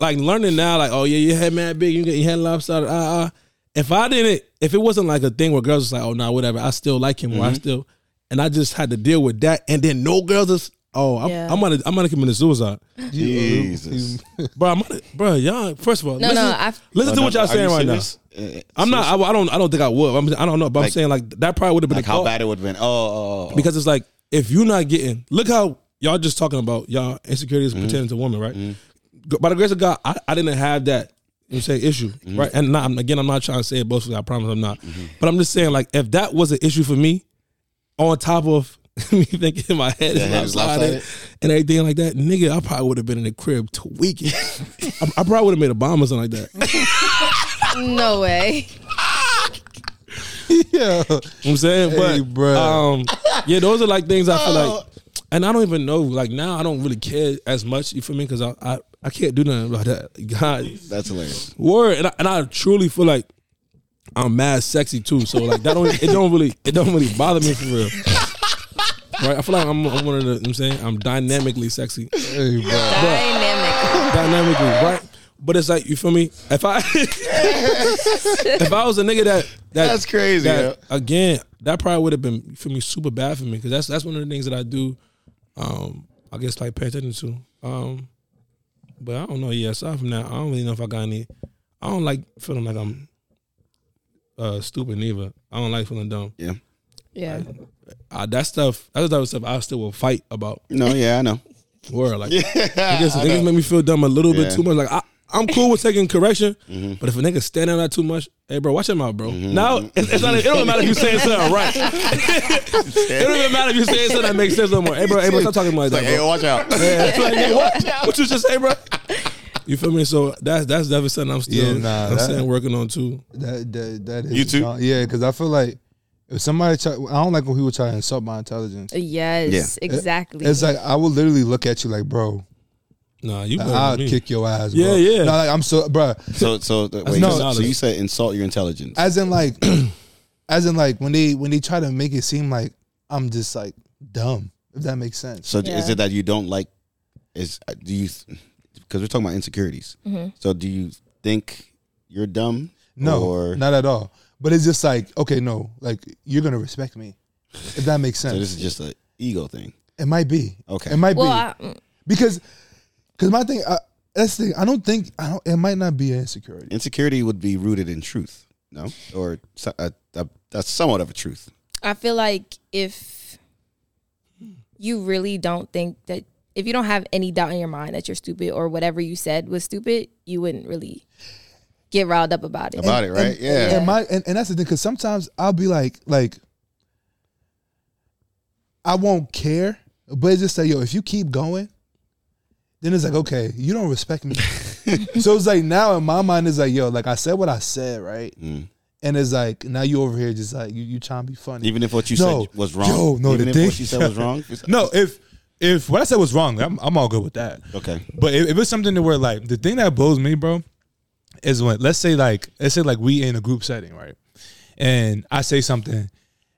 like learning now like oh yeah you had mad big you get your head lopsided ah ah. If I didn't, if it wasn't like a thing where girls was like, oh no, whatever, I still like him, or I still, and I just had to deal with that, and then no girls is, oh, I'm, Yeah. I'm gonna, I'm gonna commit suicide, (laughs) Jesus. (laughs) bro. I'm gonna, bro, y'all. First of all, No, listen, no, I've- listen to what y'all are saying right now. serious? Uh, I'm not. I, I don't. I don't think I would. I'm, I don't know. But I'm saying like that probably would have been Like a how thought. bad it would have been. Oh, oh, oh. because it's like if you're not getting. Look how y'all just talking about y'all insecurities Mm-hmm. pertaining to women, right? G- By the grace of God, I, I didn't have that. You know, say issue, Mm-hmm. right? And not, again, I'm not trying to say it boastfully. I promise I'm not. But I'm just saying, like, if that was an issue for me, on top of (laughs) me thinking in my head Your is head is lopsided lopsided? and everything like that, nigga, I probably would have been in the crib tweaking. (laughs) I, I probably would have made a bomb or something like that. (laughs) No way. yeah. You know what I'm saying, Hey, but bruh. um, yeah, those are like things I feel Oh. like, and I don't even know. Like now, I don't really care as much. You feel me? Because I, I I can't do nothing about that. (laughs) God, That's hilarious. word, and I, and I truly feel like I'm mad sexy too. So like that don't it don't really it don't really bother me for real. Right, I feel like I'm, I'm one of the. you know what I'm saying I'm dynamically sexy, Hey, bro. Dynamic. dynamically, right? But it's like you feel me. If I (laughs) if I was a nigga that, that That's crazy. that again, that probably would have been for me super bad for me because that's that's one of the things that I do. Um, I guess like pay attention to. Um, but I don't know. Yeah, aside from that, I don't really know if I got any. I don't like feeling like I'm uh stupid neither. I don't like feeling dumb. yeah. Yeah. Uh, that stuff, that's the type of stuff I still will fight about. No, yeah, I know. Word, like (laughs) niggas, niggas make me feel dumb a little bit too much. Like I, I'm cool with taking correction, Mm-hmm. but if a nigga standing out too much, hey bro, watch him out, bro. Now it's, it's not. It don't matter if you saying something right. (laughs) it don't even matter if you saying something that makes sense no more. Hey bro, hey bro, stop talking like that, Like, hey, watch out. Yeah, it's like, nigga, what, what you just say, bro? You feel me? So that's that's definitely something I'm still, Yeah, nah, I'm that- still working on too. That that that is You too? not- yeah, because I feel like if somebody try, I don't like when people try to insult my intelligence. Yes, exactly. It's like I will literally look at you like, bro, Nah, you I'll than me. kick your ass. Yeah, bro. yeah. yeah. No, like I'm so, bro. So, so wait. No. so, so you said insult your intelligence. As in like, (clears throat) as in like when they when they try to make it seem like I'm just like dumb. If that makes sense. So is it that you don't like? Is uh, do you? Because we're talking about insecurities. So do you think you're dumb? No, Or, not at all. But it's just like, okay, no, like you're gonna respect me. If that makes sense. so this is just an ego thing. it might be. Okay. It might well, be. I, because because my thing I, that's the thing I don't think I don't it might not be an insecurity Insecurity would be rooted in truth. No, or uh, uh, that's somewhat of a truth. I feel like if you really don't think that if you don't have any doubt in your mind that you're stupid or whatever you said was stupid, you wouldn't really get riled up about it. About it, right? and, yeah. and my and, and that's the thing because sometimes I'll be like like I won't care but it's just like yo if you keep going then it's like okay you don't respect me (laughs) so it's like now in my mind it's like yo like I said what I said right Mm. and it's like now you over here just like you you trying to be funny Even if what you No. said was wrong. Yo, no, Even the if thing- what you said was wrong. (laughs) no if if what I said was wrong I'm I'm all good with that Okay. But if, if it's something to where like the thing that blows me, bro, is when let's say like let's say like we in a group setting, right? And I say something,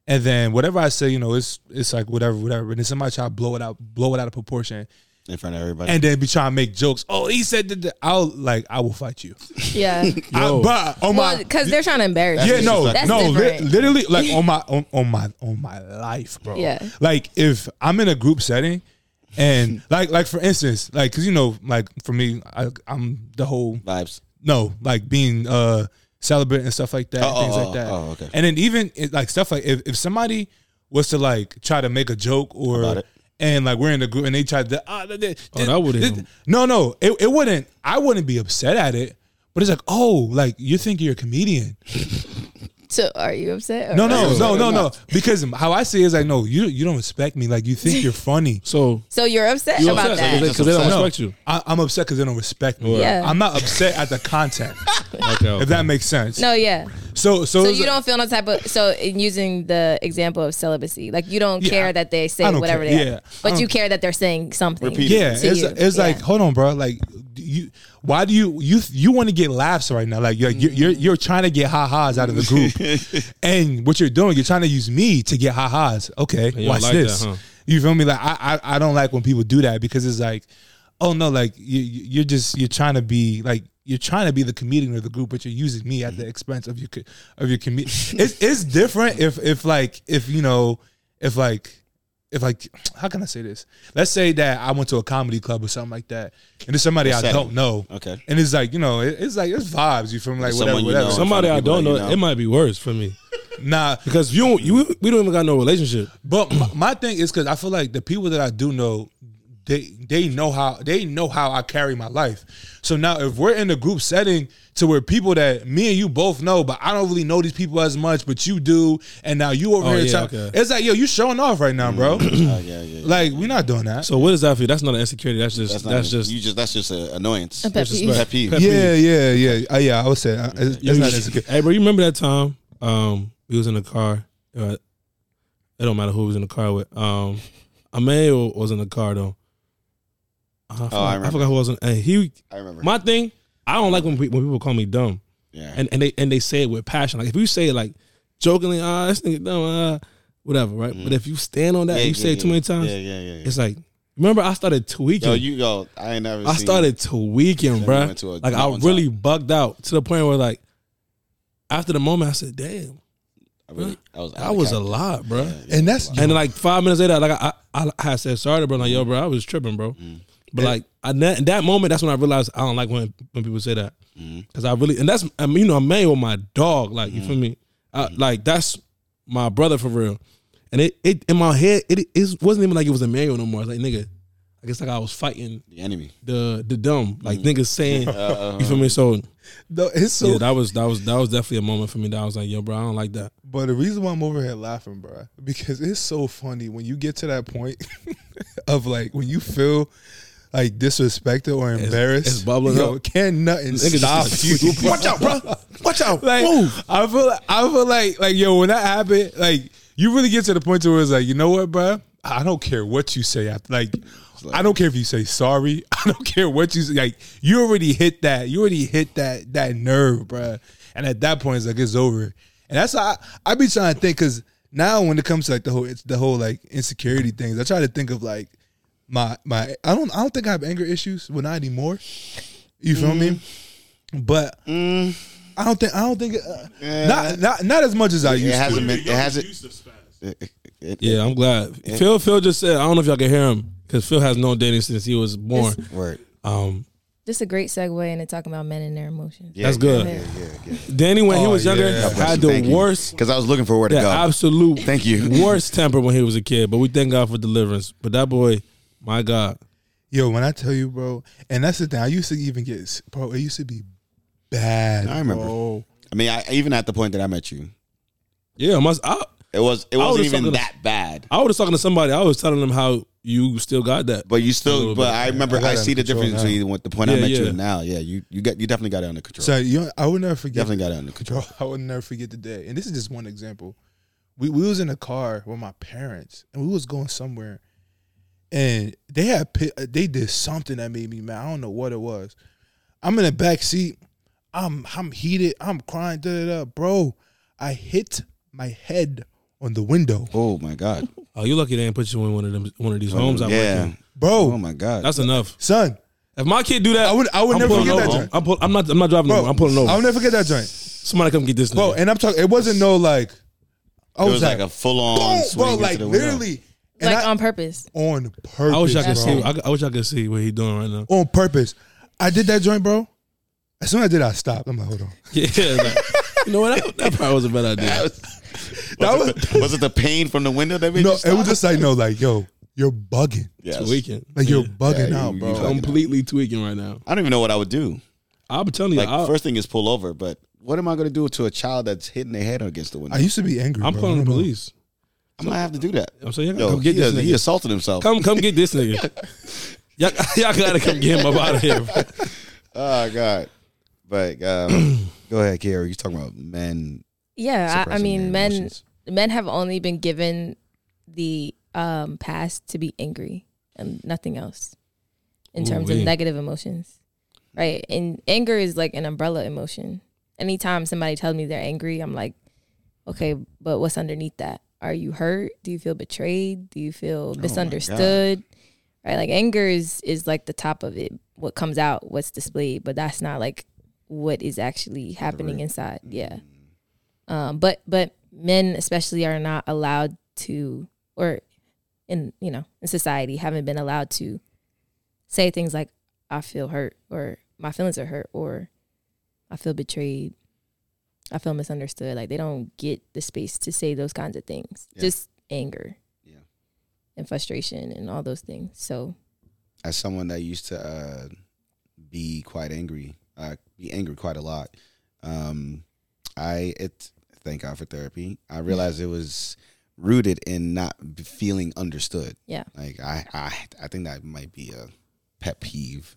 and then whatever I say, you know, it's it's like whatever, whatever. And then somebody try to blow it out, blow it out of proportion, In front of everybody. and then be trying to make jokes. Oh, he said that. I'll like I will fight you. Yeah. (laughs) I, but on well, my because they're trying to embarrass yeah, you. no, That's no, li- literally, like on my on, on my on my life, bro. Yeah. Like if I'm in a group setting, and like like for instance, like because you know, like for me, I, I'm the whole Vibes. no, like being uh celibate and stuff like that, Oh, things oh, like that. oh, okay. And then even like stuff like if, if somebody was to like try to make a joke or About it. And like we're in the group and they tried to ah, th- th- Oh, that wouldn't no no it, it wouldn't I wouldn't be upset at it but it's like oh like you think you're a comedian (laughs) So are you upset? no no no no no because how I see it is like no you you don't respect me like you think you're (laughs) funny So So you're upset you about upset that? because they, don't No, respect you. I, I'm upset because they don't respect me Yeah. I'm not upset at the content Okay, (laughs) okay. if that makes sense No, yeah. So so, So you like- don't feel no type of so in using the example of celibacy, like you don't Yeah, care I- that they say whatever care. they Yeah, are, but you care that they're saying something. Repeat Yeah, to it's you. it's like hold on, bro. Like you, why do you you you want to get laughs right now? Like you're you're you're, mm. you're trying to get ha ha's out of the group, (laughs) and what you're doing, you're trying to use me to get ha ha's. Okay, you watch like this. that, huh? You feel me? Like I, I I don't like when people do that because it's like, oh no, like you you- you're just you're trying to be like. You're trying to be the comedian of the group, but you're using me at the mm-hmm. expense of your co- of your comedian. (laughs) it's it's different if if like if you know if like if like how can I say this? Let's say that I went to a comedy club or something like that, and there's somebody I setting? don't know, Okay. and it's like you know, it, it's like it's vibes. You feel me? Like whatever, Someone you whatever. know. Somebody I don't know, you know. it might be worse for me (laughs) Nah, because you you we don't even got no relationship. but my, my thing is because I feel like the people that I do know, they they know how they know how I carry my life. So now if we're in a group setting to where people that me and you both know, but I don't really know these people as much, but you do, and now you over Oh, here, yeah, trying- okay. it's like yo, you showing off right now, bro. Yeah, yeah, yeah. (clears throat) like we're not doing that. So what is that for you? That's not an insecurity. That's just That's that's, just you just that's just an annoyance. A pet peeve. Pet peeve. Yeah, yeah, yeah, uh, yeah. I would say uh, it's, it's not insecure. Hey, bro, you remember that time? Um, we was in the car. Uh, it don't matter who was in the car with. Um, Emmanuel was in the car though. I forgot, I I, remember. forgot who was in. And he, I remember. my thing. I don't like when pe- when people call me dumb, yeah. and and they and they say it with passion. Like if you say it like jokingly, ah, this nigga dumb, ah, whatever, right? But if you stand on that. Yeah, you yeah, say it too yeah. many times. Yeah, yeah, yeah. yeah. It's like remember I started tweaking. Yo, you go. I ain't never. I seen- started tweaking, (laughs) Then bro. went to a Like I mountaintop. really bugged out to the point where like after the moment I said, "Damn, I, really, I was. out that of was a lot, bro." Yeah, yeah. And that's And like five minutes later, like I, I, I said sorry, bro. Like yo, bro, I was tripping, bro. Mm. But like I, that, in that moment, that's when I realized I don't like when when people say that Mm. because I really and that's I mean you know I'm married with my dog. Like you feel me? I, like that's my brother for real. And it, it in my head it, it wasn't even like it was Emmanuel no more. It's like nigga, I guess like I was fighting The enemy. the the dumb, like niggas saying, (laughs) Uh, you feel me? So No, it's so. yeah, that was that was that was definitely a moment for me that I was like, yo, bro, I don't like that. but the reason why I'm over here laughing, bro, because it's so funny when you get to that point (laughs) of like when you feel like disrespected or embarrassed. it's bubbling yo, up. Can nothing Niggas stop you? (laughs) Watch out, bro. Watch out. like I feel like I feel like like yo when that happened like you really get to the point to where it's like you know what bro I don't care what you say I, like I don't care if you say sorry (laughs) I don't care what you say like you already hit that you already hit that that nerve bro and at that point it's like it's over and that's how I, I be trying to think because now when it comes to like the whole it's the whole like insecurity things I try to think of like my my I don't I don't think I have anger issues well not anymore you feel me but I don't think I don't think uh, not not not as much as I It used to. hasn't been. It hasn't. It, it, Yeah, I'm glad. Phil Phil just said, I don't know if y'all can hear him because Phil has known dating since he was born. Word. Um, Just a great segue into talking about men and their emotions. Yeah, That's good. Yeah, yeah, yeah. Danny, when he Oh, was younger, yeah. had the Thank you. worst, Because I was looking for where to go. absolute Thank you. worst temper when he was a kid. But we thank God for deliverance. But that boy, my God, Yo, when I tell you, bro, and that's the thing. I used to even get, bro. It used to be bad. I remember. bro. I mean, I, even at the point that I met you, yeah, I must. I, it was it I wasn't would've even sucking- that bad. I was talking to somebody. I was telling them how you still got that. But you still, but bit. I remember I I, see the difference now. between what the point Yeah, I met you yeah. and now. Yeah, you you got you definitely got it under control. So you, know, I would never forget. definitely got it under control. I would never forget the day. And this is just one example. We we was in a car with my parents, and we was going somewhere, and they had uh, they did something that made me mad. I don't know what it was. I'm in the back seat. I'm I'm heated. I'm crying. Da, da, da. Bro, I hit my head on the window. Oh my god. (laughs) Oh, you lucky they didn't put you in one of them, one of these homes. I work yeah. in. Bro, Oh my god. That's enough. son, If my kid do that, I would- I would I'm never pulling forget that joint. I'm, pull, I'm not. I'm not driving. bro, over. I'm pulling over. I'll never forget that joint. Somebody come get this nigga. Bro, and I'm talking. It wasn't no like. I it was, was like a full on boom, swing bro, into like the window. Literally, and like I- on purpose. on purpose. I wish I could see. I, I wish I could see what he doing right now. on purpose. I did that joint, bro. As soon as I did, I stopped. I'm like, hold on. (laughs) Yeah, like, you know what? That, that probably was a bad idea. That was, (laughs) was it (laughs) the, was it the pain from the window that made no. you It was just like no, like yo, you're bugging. Yes. Tweaking. Like you're Yeah. bugging Yeah, out, you- bro. you fucking- completely tweaking right now. I don't even know what I would do. I'm telling you, Like I, first thing is pull over, but what am I going to do to a child that's hitting their head against the window? I used to be angry. I'm bro. calling the police. I might have to do that. I'm saying, Yo, come get he, this he assaulted himself. Come, come get this nigga. (laughs) y'all, y'all gotta come get him up out of here. (laughs) Oh God. But um, (clears throat) go ahead, Kiara. You talking about men? Yeah, I, I suppressing mean, their men emotions. men have only been given the um pass to be angry and nothing else in terms of Ooh-wee. negative emotions, right? And anger is like an umbrella emotion. Anytime somebody tells me they're angry, I'm like, okay, but what's underneath that? Are you hurt? Do you feel betrayed? Do you feel misunderstood? Right? Like anger is is like the top of it. What comes out, what's displayed, but that's not like what is actually happening inside. Yeah. Um, but but men especially are not allowed to, or in you know in society haven't been allowed to say things like I feel hurt or my feelings are hurt or I feel betrayed. I feel misunderstood. Like they don't get the space to say those kinds of things. Yeah. Just anger. Yeah. And frustration and all those things. So As someone that used to uh, be quite angry, uh, be angry quite a lot. Um, I it thank God for therapy. I realized it was rooted in not feeling understood. Yeah. Like I, I, I think that might be a pet peeve.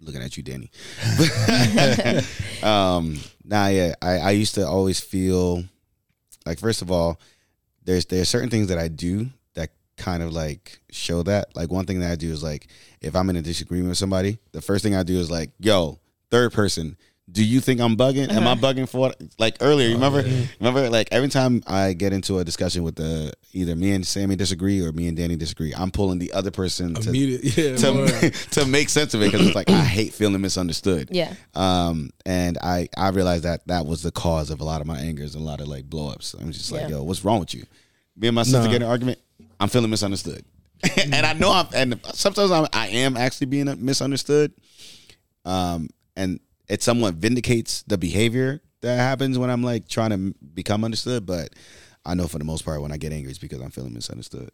Looking at you, Danny. (laughs) um, nah, yeah. I, I used to always feel like first of all, there's there's certain things that I do that kind of like show that. Like one thing that I do is like if I'm in a disagreement with somebody, the first thing I do is like, yo, third person, do you think I'm bugging? Am I bugging for what? Like earlier, you remember? Remember, like every time I get into a discussion with the either me and Sammy disagree or me and Danny disagree, I'm pulling the other person to yeah. to, (laughs) to make sense of it because it's like I hate feeling misunderstood. yeah. Um, and I I realized that that was the cause of a lot of my angers and a lot of like blowups. I'm just like, Yeah. yo, what's wrong with you? Me and my sister Nah. get in an argument. I'm feeling misunderstood, (laughs) and I know I'm. And sometimes I'm, I am actually being misunderstood. Um, and it somewhat vindicates the behavior that happens when I'm like trying to become understood. But I know for the most part, when I get angry, it's because I'm feeling misunderstood.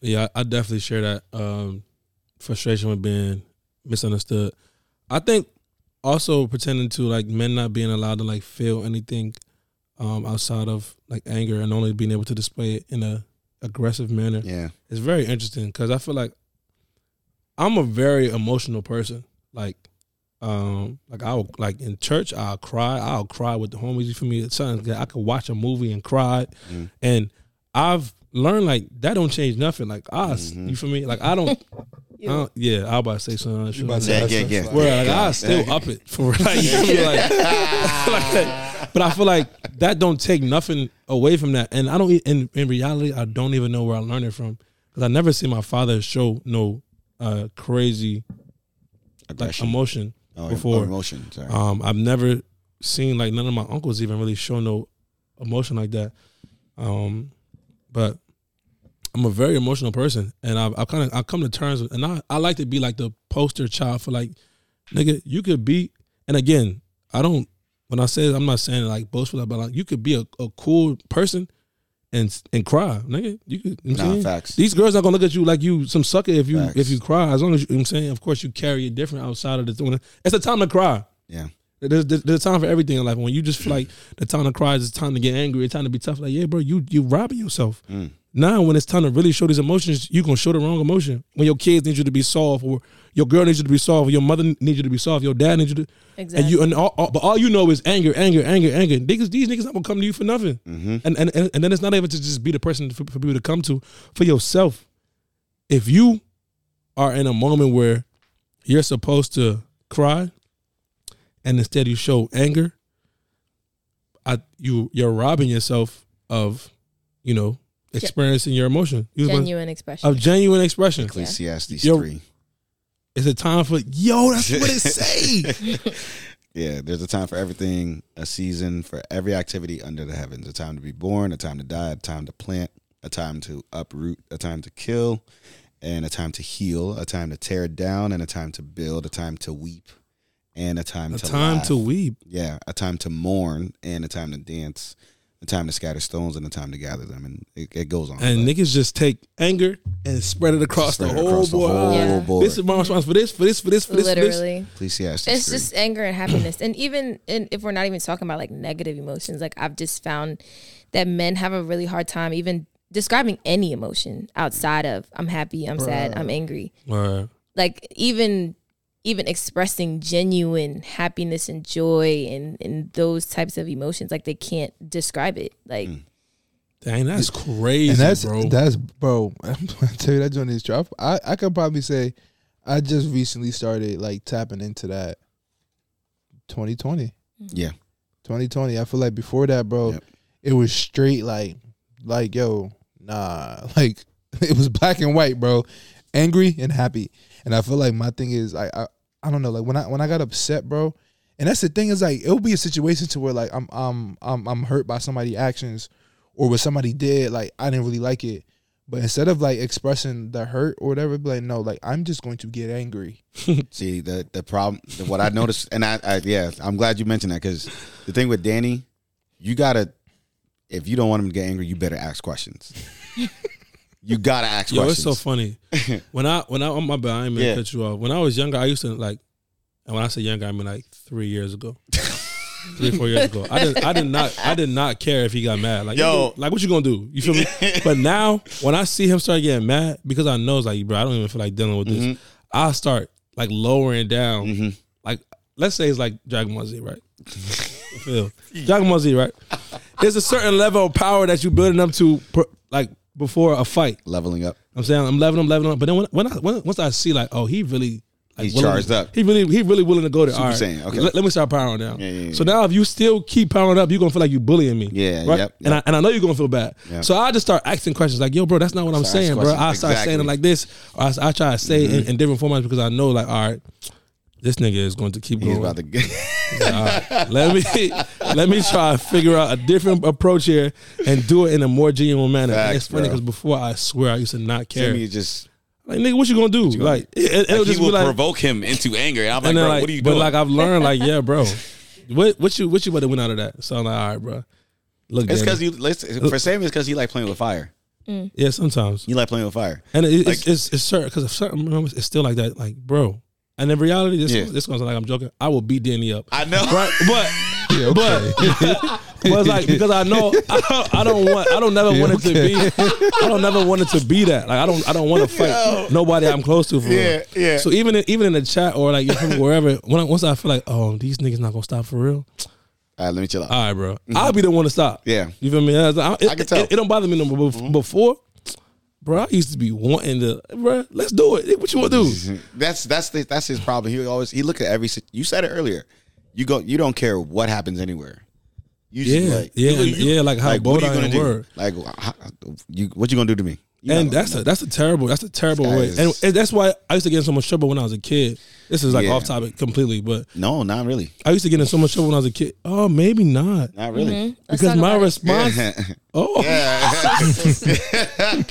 Yeah, I I definitely share that um, frustration with being misunderstood. I think also pretending to like men not being allowed to like feel anything um, outside of like anger and only being able to display it in a aggressive manner Yeah. it's very interesting because I feel like I'm a very emotional person. Like, um, like I'll like in church I'll cry. I'll cry with the homies. You feel me? It's something I could watch a movie and cry, Mm. and I've learned like that don't change nothing. Like I, Mhm. you feel me? Like I don't. (laughs) I don't yeah, I was about to say something. You about to Yeah, say yeah, yeah. that's Where like Yeah. I still up it for (laughs) like, you feel like, like, (laughs) but I feel like that don't take nothing away from that, and I don't. e- In in reality, I don't even know where I learned it from because I never see my father show no uh crazy like emotion. Oh, before. emotion. Sorry. Um, I've never seen like none of my uncles even really show no emotion like that. Um, but I'm a very emotional person, and I've, I've kind of I come to terms with, and I I like to be like the poster child for like, nigga, you could be, and again, I don't when I say it, I'm not saying like boastful, but like you could be a, a cool person and and cry, nigga. You could, you know Nah, facts. These girls are not gonna look at you like you some sucker if you Facts. if you cry. As long as you, you know what I'm saying, of course, you carry it different outside of the. It's a time to cry. Yeah. There's, there's, there's a time for everything in life. When you just feel like the time to cry is the time to get angry, it's time to be tough. Like, yeah, bro, you you robbing yourself. Mm. Now, when it's time to really show these emotions, you gonna show the wrong emotion. When your kids need you to be soft, or your girl needs you to be soft, or your mother needs you to be soft, your dad needs you to, Exactly. and you and all, all- but all you know is anger, anger, anger, anger. Niggas, these niggas not gonna come to you for nothing. Mm-hmm. And, and and and then it's not able to just be the person for, for people to come to for yourself. If you are in a moment where you're supposed to cry, and instead you show anger, I you you're robbing yourself of, you know, experiencing your emotion. You was about- Genuine expression. of genuine expression. Ecclesiastes Yo- three. It's a time for yo. That's what it (laughs) say. Yeah, there's a time for everything, a season for every activity under the heavens. A time to be born, a time to die, a time to plant, a time to uproot, a time to kill, and a time to heal, a time to tear down, and a time to build, a time to weep, and a time a to time laugh. to weep. Yeah, a time to mourn, and a time to dance, a time to scatter stones, and a time to gather them, and it, it goes on. And But niggas just take anger and spread it across spread the it whole across the whole Yeah. board. This is my response for this, for this, for this, for this, for this. Literally. Ecclesiastes It's 3. just anger and happiness. And even in, if we're not even talking about like negative emotions, like I've just found that men have a really hard time even describing any emotion outside of I'm happy, I'm sad, I'm angry. Right. Like even even expressing genuine happiness and joy and, and those types of emotions, like they can't describe it. Like Mm. Dang, that's crazy, and that's bro. that's bro. (laughs) I'm gonna tell you that joint is drop. I I could probably say I just recently started like tapping into that. 2020, yeah. 2020. I feel like before that, bro, Yep. it was straight like like yo nah (laughs) like it was black and white, bro. Angry and happy. And I feel like my thing is I I, I don't know like when I when I got upset, bro. And that's the thing is like it'll be a situation to where like I'm I'm I'm I'm hurt by somebody's actions or what somebody did like I didn't really like it. But instead of like expressing the hurt or whatever, be like no, like I'm just going to get angry. (laughs) See the the problem. What I noticed, and I, I yeah, I'm glad you mentioned that because the thing with Danny, you gotta, if you don't want him to get angry, you better ask questions. (laughs) you gotta ask Yo, it's so funny. (laughs) when I when I on my bad, I ain't mean Yeah. to cut you off. When I was younger, I used to like, and when I say younger, I mean like three years ago, (laughs) three four years ago. I did I did not I did not care if he got mad. Like Yo. like what you gonna do? You feel me? (laughs) but now when I see him start getting mad because I know it's like, bro, I don't even feel like dealing with this. Mhm. I start like lowering down. Mhm. Like let's say it's like Dragon Ball Z, right? Feel Dragon Ball Z, right? There's a certain level of power that you building up to, per- like before a fight. Leveling up. I'm saying I'm leveling, I'm leveling up. But then when, when I when, once I see like, oh, he really like He's willing- charged up. He really he really willing to go there. Super All right, Saiyan, okay. Let, let me start powering down. Yeah, yeah, yeah. So now if you still keep powering up, you're gonna feel like you're bullying me. Yeah, right. yep, And I and I know you're gonna feel bad. Yep. So I just start asking questions like, yo, bro, that's not what I'm Start saying, bro. I start saying it like this, or I, I try to say it Mm-hmm. in, in different formats because I know like, all right, this nigga is going to keep He's going. about to get. All right, let me (laughs) (laughs) let me try to figure out a different approach here and do it in a more genuine manner. And Facts, it's funny because before I swear I used to not care. Timmy just Like nigga, what you gonna do? gonna like it, it, will Like, he just will like, provoke him into anger. And I'm like, and then bro, like, what are you but doing? like I've learned, like yeah, bro, (laughs) what what you what you would have went out of that? So I'm like, all right, bro. Look, it's because you. let's- For Sammy, it's because he like playing with fire. Mm. Yeah, sometimes. You like playing with fire. And it, it's, Like- it's it's certain because certain moments it's still like that. Like, bro. And in reality, this Yeah. this one's like I'm joking. I will beat Danny up. I know. Right, (laughs) but Yeah, okay. but (laughs) but it's like because I know I don't, I don't want I don't never Yeah, want it to be I don't never want it to be that like I don't I don't want to fight nobody I'm close to for Yeah, real. yeah. So even in, even in the chat or like wherever when I, once I feel like oh these niggas not gonna stop for real All right, let me chill out. all right bro mm-hmm. I'll be the one to stop Yeah. you feel me I, I, it, I can tell. It, it don't bother me no more Bef- mm-hmm. before bro I used to be wanting to bro let's do it what you want to do (laughs) That's that's the, that's his problem. He always he look at every. You said it earlier. You go. You don't care what happens anywhere. You just Yeah, like, yeah, you- and- yeah, like how what bold are you I gonna am, do? word. Like, how, you what you gonna do to me? You and that's a that's a terrible that's a terrible way is- and, and that's why I used to get in so much trouble when I was a kid this is like Yeah. off topic completely but no, not really, I used to get in so much trouble when I was a kid. Oh, maybe not. not really. Mm-hmm. Because my about it. response. (laughs) Oh, (laughs) This is perfect.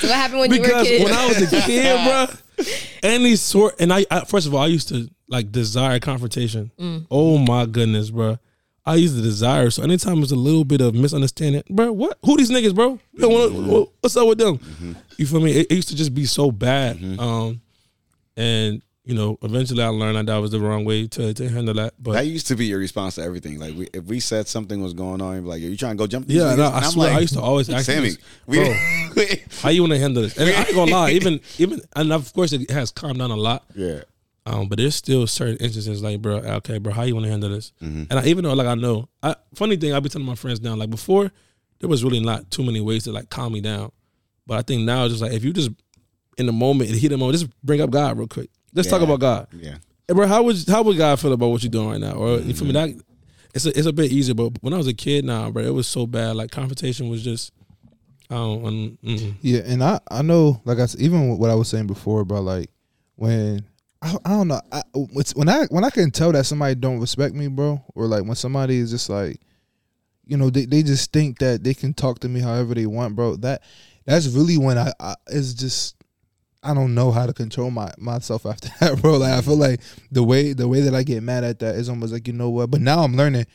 So what happened when you were a because kid? when I was a kid, (laughs) bro, any sort, and I, I first of all, I used to like desire confrontation. Mm. Oh my goodness, bro. I used to desire. So anytime there's a little bit of misunderstanding, bro, what? Who these niggas, bro? Mm-hmm. wanna- What's up with them? You feel me? It, it used to just be so bad. Mm-hmm. Um, and you know, eventually I learned that that was the wrong way to, to handle that. But That used to be your response to everything. Like, we, if we said something was going on, you'd be like, "Are you trying to go jump?" these Yeah, no, I I'm swear, like, I used to always ask Sammy, this, we, bro. (laughs) How you want to handle this? And I ain't gonna lie, even even and of course it has calmed down a lot. yeah, Um, but there's still certain instances like, bro, okay, bro, how you want to handle this? Mm-hmm. And I, even though like I know, I, funny thing, I be telling my friends now, like before, there was really not too many ways to like calm me down. But I think now it's just like if you just in the moment, in the heat of the moment, just bring up God real quick. Let's talk about God. yeah. Hey, bro, how would how would God feel about what you're doing right now? Or you feel me? Mm-hmm. That it's a, it's a bit easier. But when I was a kid, now, bro, it was so bad. Like confrontation was just, I don't. Um, mm. Yeah, and I I know like I s- even what I was saying before about like when I, I don't know I, when I when I can tell that somebody don't respect me, bro, or like when somebody is just like, you know, they they just think that they can talk to me however they want, bro. That that's really when I, I it's just I don't know how to control my myself after (laughs) that, bro. Like I feel like the way the way that I get mad at that is almost like you know what. But now I'm learning.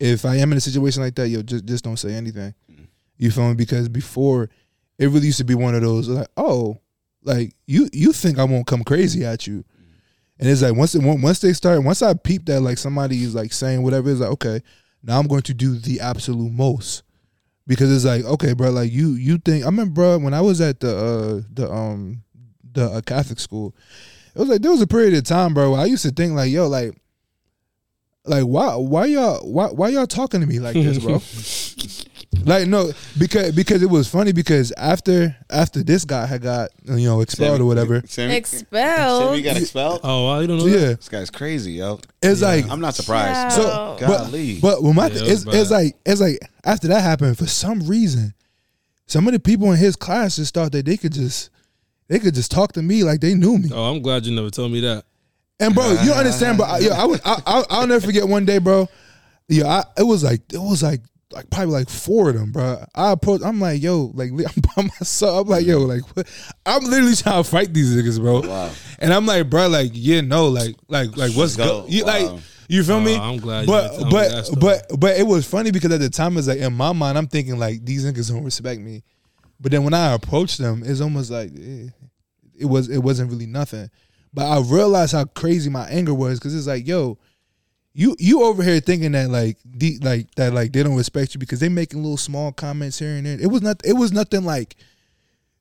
If I am in a situation like that, yo, just just don't say anything. Mm-hmm. You feel me? Because before, it really used to be one of those like, oh, like you you think I won't come crazy at you, and it's like once it, once they start once I peep that like somebody is like saying whatever it's like okay, now I'm going to do the absolute most because it's like okay, bro, like you you think I remember bro, when I was at the uh the um the uh, Catholic school, it was like there was a period of time, bro. Where I used to think like yo like. Like why why y'all why why y'all talking to me like this, bro? (laughs) like no, because because it was funny because after after this guy had got you know expelled or whatever, Sammy, Expelled. Sammy got expelled. Oh, I don't know. that. yeah, This guy's crazy, yo. it's like I'm not surprised. Wow. so. Golly. But but when my Yeah, it it's, it's like it's like after that happened for some reason, some of the people in his class just thought that they could just they could just talk to me like they knew me. Oh, I'm glad you never told me that. And bro, you don't understand, bro. I, yo, I was, I, I, I'll never forget one day, bro. Yeah, I, it was like, it was like, like probably like four of them, bro. I approached, I'm like, yo, like (laughs) I'm by myself. I'm like, yo, like, what? I'm literally trying to fight these niggas, bro. Wow. And I'm like, bro, like, yeah, no, like, like, like, what's Let's go. go? You, Wow. Like, you feel me? Oh, I'm glad you But me but but but it was funny because at the time it's like in my mind I'm thinking like these niggas don't respect me, but then when I approached them, it's almost like eh, it was it wasn't really nothing. But I realized how crazy my anger was because it's like, yo, you you over here thinking that like the like that like they don't respect you because they making little small comments here and there. It was not it was nothing like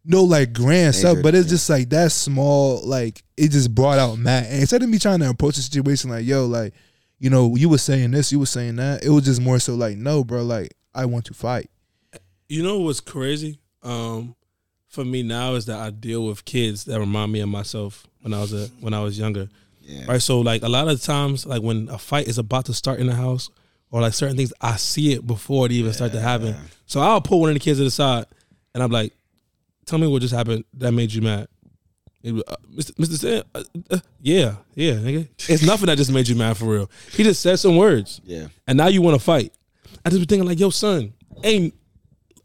no like grand stuff, but it's yeah. just like that small like it just brought out Matt. And instead of me trying to approach the situation like, yo, like you know, you were saying this, you were saying that. It was just more so like, no, bro, like I want to fight. You know what's crazy? Um, for me now is that I deal with kids that remind me of myself when I was a when I was younger. Yeah. Right. So like a lot of times, like when a fight is about to start in the house, or like certain things, I see it before it even start to happen. So I'll pull one of the kids to the side, and I'm like, "Tell me what just happened that made you mad." Be, uh, Mr. Mr. Sam, uh, uh, yeah, yeah, nigga. It's (laughs) nothing that just made you mad for real. He just said some words, Yeah. and now you want to fight. I just be thinking like, "Yo, son, ain't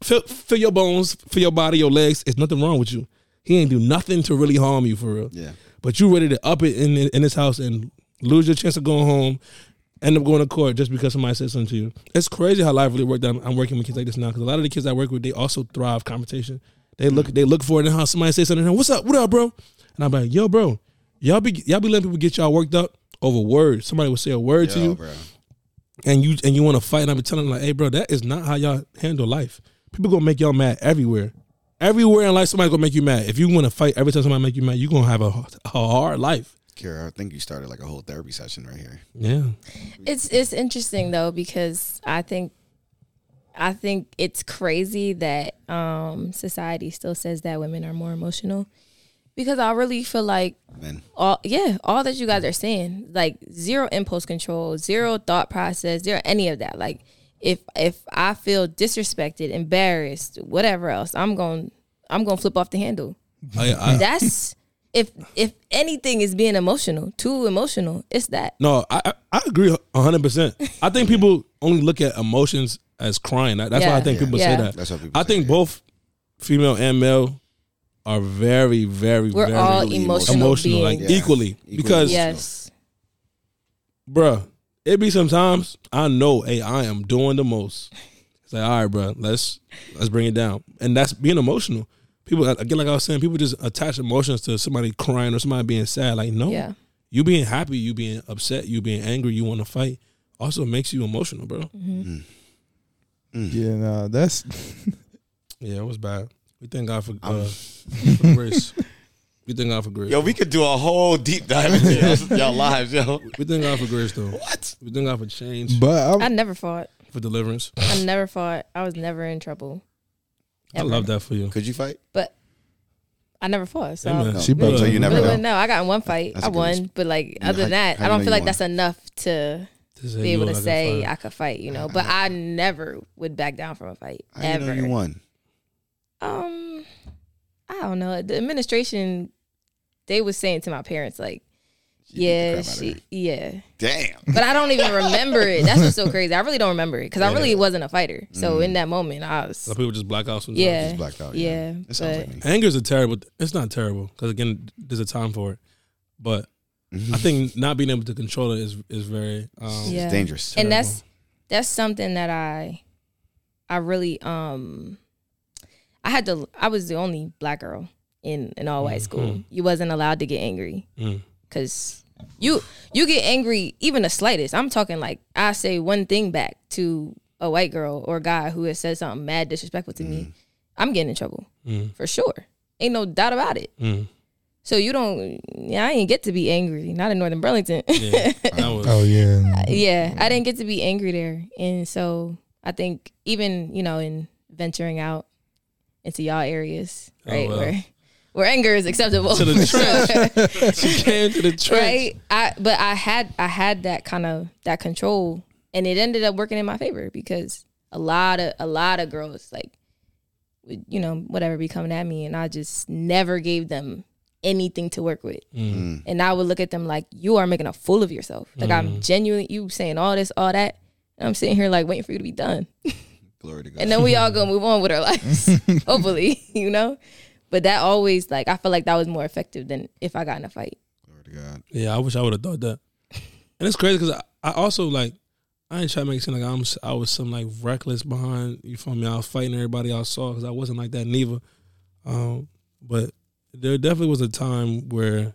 feel, feel your bones, feel your body, your legs. It's nothing wrong with you. He ain't do nothing to really harm you for real. Yeah. But you ready to up it in in this house and lose your chance of going home. end up going to court just because somebody said something to you. It's crazy how life really worked out. I'm working with kids like this now because a lot of the kids I work with, they also thrive confrontation. They look, they look for it and how somebody says something. What's up? What up, bro? And I'm like, yo, bro, y'all be y'all be letting people get y'all worked up over words. Somebody will say a word to you, bro. and you and you want to fight. And I be telling them like, hey, bro, that is not how y'all handle life. People gonna make y'all mad everywhere. Everywhere in life, somebody's gonna make you mad. If you want to fight every time somebody make you mad, you're gonna have a, a hard life. Kiara, I think you started like a whole therapy session right here. Yeah. It's it's interesting though because I think I think it's crazy that um society still says that women are more emotional because I really feel like Man, all yeah, all that you guys are saying, like zero impulse control, zero thought process, zero any of that. Like if if I feel disrespected, embarrassed, whatever else, I'm going I'm going to flip off the handle. I, I, mm. That's if if anything is being emotional, too emotional, it's that. no, I I- I agree hundred percent. I think (laughs) people only look at emotions as crying. That- That's why I Yeah. think people Yeah. say that. that's what people I say, think yeah. both female and male are very, very, We're very all emotional, emotional, like. Yeah. equally. Equally Because, yes. bruh, it be sometimes I know, hey, I am doing the most. It's like, all right, bro, let's let's bring it down, and that's being emotional. People again, like I was saying, people just attach emotions to somebody crying or somebody being sad. Like, no, Yeah. you being happy, you being upset, you being angry, you want to fight, also makes you emotional, bro. Mm-hmm. Yeah, no, that's (laughs) Yeah, it was bad. We thank God for, uh, for grace. (laughs) We thank God for grace. Yo, we could do a whole deep dive into y'all- (laughs) y'all lives, yo. we thank God for grace, though. What? We thank God for change, but I'm, I never fought. for deliverance. I never fought. I was never in trouble. I love that for you. Could you fight? But I never fought. So Amen. No, She no, so better- you never Really know. wouldn't know. I got in one fight. That's I a good won, res- but like Yeah, other than how- that, how I you don't know feel you like won? that's enough to To say be you able to like a say fighter. I could fight. You know, but I never would back down from a fight How you ever. know you won? Um, I don't know. The administration, they was saying to my parents like, She yeah, crap out of she, yeah. Damn. But I don't even remember it. That's what's so (laughs) crazy. I really don't remember it because I really wasn't a fighter. So Mm. in that moment, I was lot of people just black out sometimes. yeah, Just blacked out. yeah. It sounds like. Anger is a terrible. It's not terrible because again, there's a time for it. But I (laughs) think not being able to control it is is very. Um, Yeah. It's dangerous. and that's that's something that I I really um I had to I was the only black girl in an all white school. Mhm. You wasn't allowed to get angry Mm. cuz you you get angry even the slightest. I'm talking like I say one thing back to a white girl or guy who has said something mad disrespectful to me. I'm getting in trouble Mm. for sure. Ain't no doubt about it. Mm. So you don't yeah, I ain't get to be angry, not in Northern Burlington. Yeah, that (laughs) was. oh yeah, yeah, I didn't get to be angry there. And so I think even, you know, in venturing out into y'all areas, Oh, right, well. where where anger is acceptable. To the (laughs) trench. (laughs) she came to the trench. right? I but I had I had that kind of that control and it ended up working in my favor because a lot of a lot of girls like would, you know, whatever be coming at me and I just never gave them anything to work with. Mm. And I would look at them like, you are making a fool of yourself. Like I'm genuinely you saying all this, all that. And I'm sitting here like waiting for you to be done. Glory to God. And then we all gonna move on with our lives. (laughs) Hopefully, you know? But that always like I feel like that was more effective than if I got in a fight. Glory to God. Yeah, I wish I would have thought that. And it's crazy because I, I also like I ain't trying to make it seem like I'm I was some like reckless behind. You feel me? I was fighting everybody I saw because I wasn't like that neither. Um, but there definitely was a time where,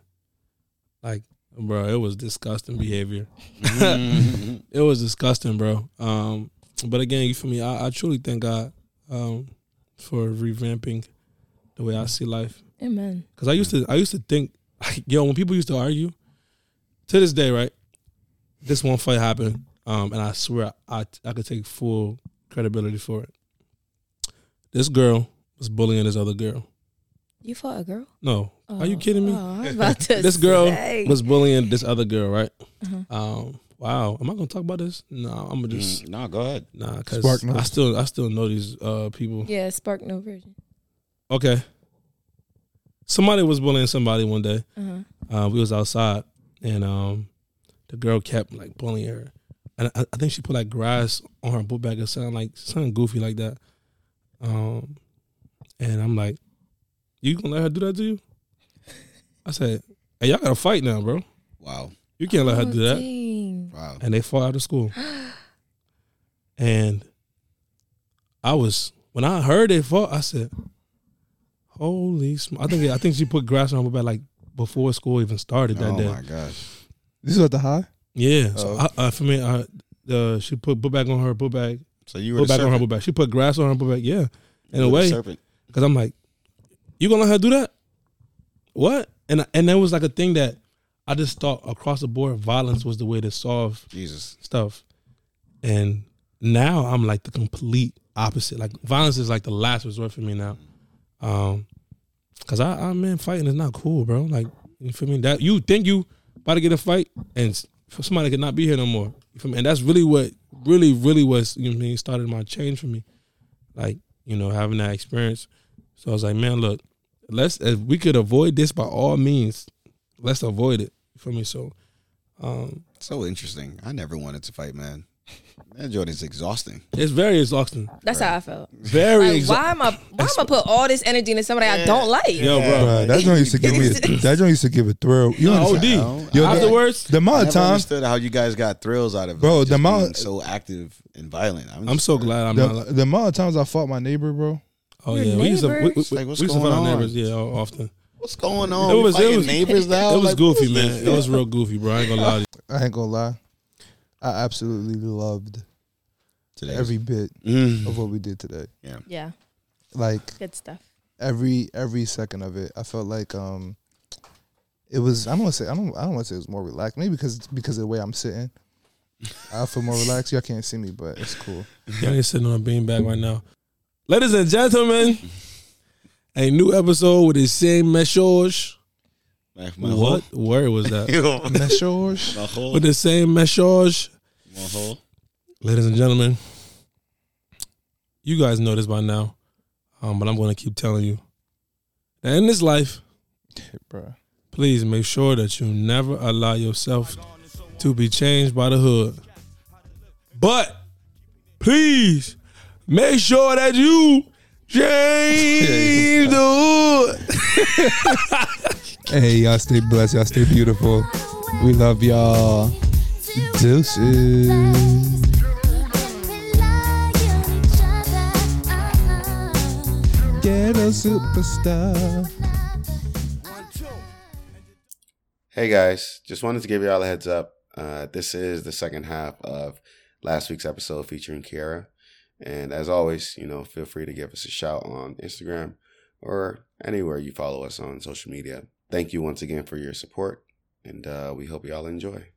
like, bro, it was disgusting behavior. (laughs) it was disgusting, bro. Um, but again, you feel me? I, I truly thank God um, for revamping the way I see life. Amen. Cause I used to, I used to think, like, yo, when people used to argue, to this day, right? This one fight happened, um, and I swear I, I could take full credibility for it. This girl was bullying this other girl. You fought a girl? No, are you Oh, kidding me? Oh, I was about to (laughs) this girl say. was bullying this other girl, right? Uh-huh. Um, wow, am I gonna talk about this? No, I'm gonna just Mm, no, go ahead. nah, cause I still, I still know these uh people. Yeah, SparkNotes version. Okay, somebody was bullying somebody one day. Uh-huh. uh, we was outside and um, the girl kept like bullying her, and I, I think she put like grass on her book bag or something like something goofy like that. Um, and I'm like, "You gonna let her do that to you?" I said, "Hey, y'all gotta fight now, bro. Wow. You can't let her Oh, do that." dang. Wow. and they fought out of school. (gasps) and I was when I heard they fought, I said, "Holy!" Sm-. I think I think she put grass on her back like before school even started that Oh day. Oh my gosh. This is at the high. Yeah. So Oh. I, I, for me, I, uh, she put book bag on her book bag, So you were book bag on her book bag. She put grass on her book bag. Yeah, in You a way, because I'm like, you gonna let her do that? What? And and that was like a thing that I just thought across the board, violence was the way to solve Jesus. stuff. And now I'm like the complete opposite. Like violence is like the last resort for me now. Um, cause I, I man, fighting is not cool, bro. Like you feel me? That you think you about to get a fight, and somebody could not be here no more. You feel me? And that's really what, really, really was you know I mean started my change for me. Like you know having that experience. So I was like, man, look, let's if we could avoid this by all means, let's avoid it. You feel me? So, um, So interesting. I never wanted to fight, man. That joint is exhausting. it's very exhausting. That's how I felt. (laughs) Very Like, exhausting. why am I? Why am I put all this energy into somebody I don't like? Yo, bro. Bruh, that joint used to give me. A, (laughs) that joint used to give a thrill. You No, understand? OD. Yo, the- Afterwards, The I amount never of times, understood how you guys got thrills out of Bro, just the amount- being so active and violent. I'm, I'm just- so glad I'm not. the, Like, the amount of times I fought my neighbor, bro. oh Your yeah, we used to. We, we, neighbors? Like, what's we used to going fight our on? neighbors. Yeah, often. What's going on? It was- it was- neighbors (laughs) now. it was Like, goofy, man. It was real goofy, bro. I ain't gonna lie. to you. I ain't gonna lie. I absolutely loved Today's- every bit Mm. of what we did today. Yeah, Yeah. Like good stuff. every every second of it. I felt like um it was I don't want to say I don't I don't want to say it was more relaxed. Maybe because because of the way I'm sitting. I feel more relaxed. Y'all can't see me, but it's cool. Yeah, ain't sitting on a beanbag right now. Ladies and gentlemen, a new episode with the same message. What word was that? (laughs) whole- Message. With the same message. Whole. Ladies and gentlemen, you guys know this by now, um, but I'm going to keep telling you that in this life, (laughs) Bruh. please make sure that you never allow yourself to be changed by the hood. But please make sure that you change the hood. (laughs) Hey, y'all stay blessed. Y'all stay beautiful. We love y'all. Deuces. Get a superstar. Hey guys, just wanted to give you all a heads up. Uh, this is the second half of last week's episode featuring Kiara. And as always, you know, feel free to give us a shout on Instagram or anywhere you follow us on social media. Thank you once again for your support, and uh, we hope you all enjoy.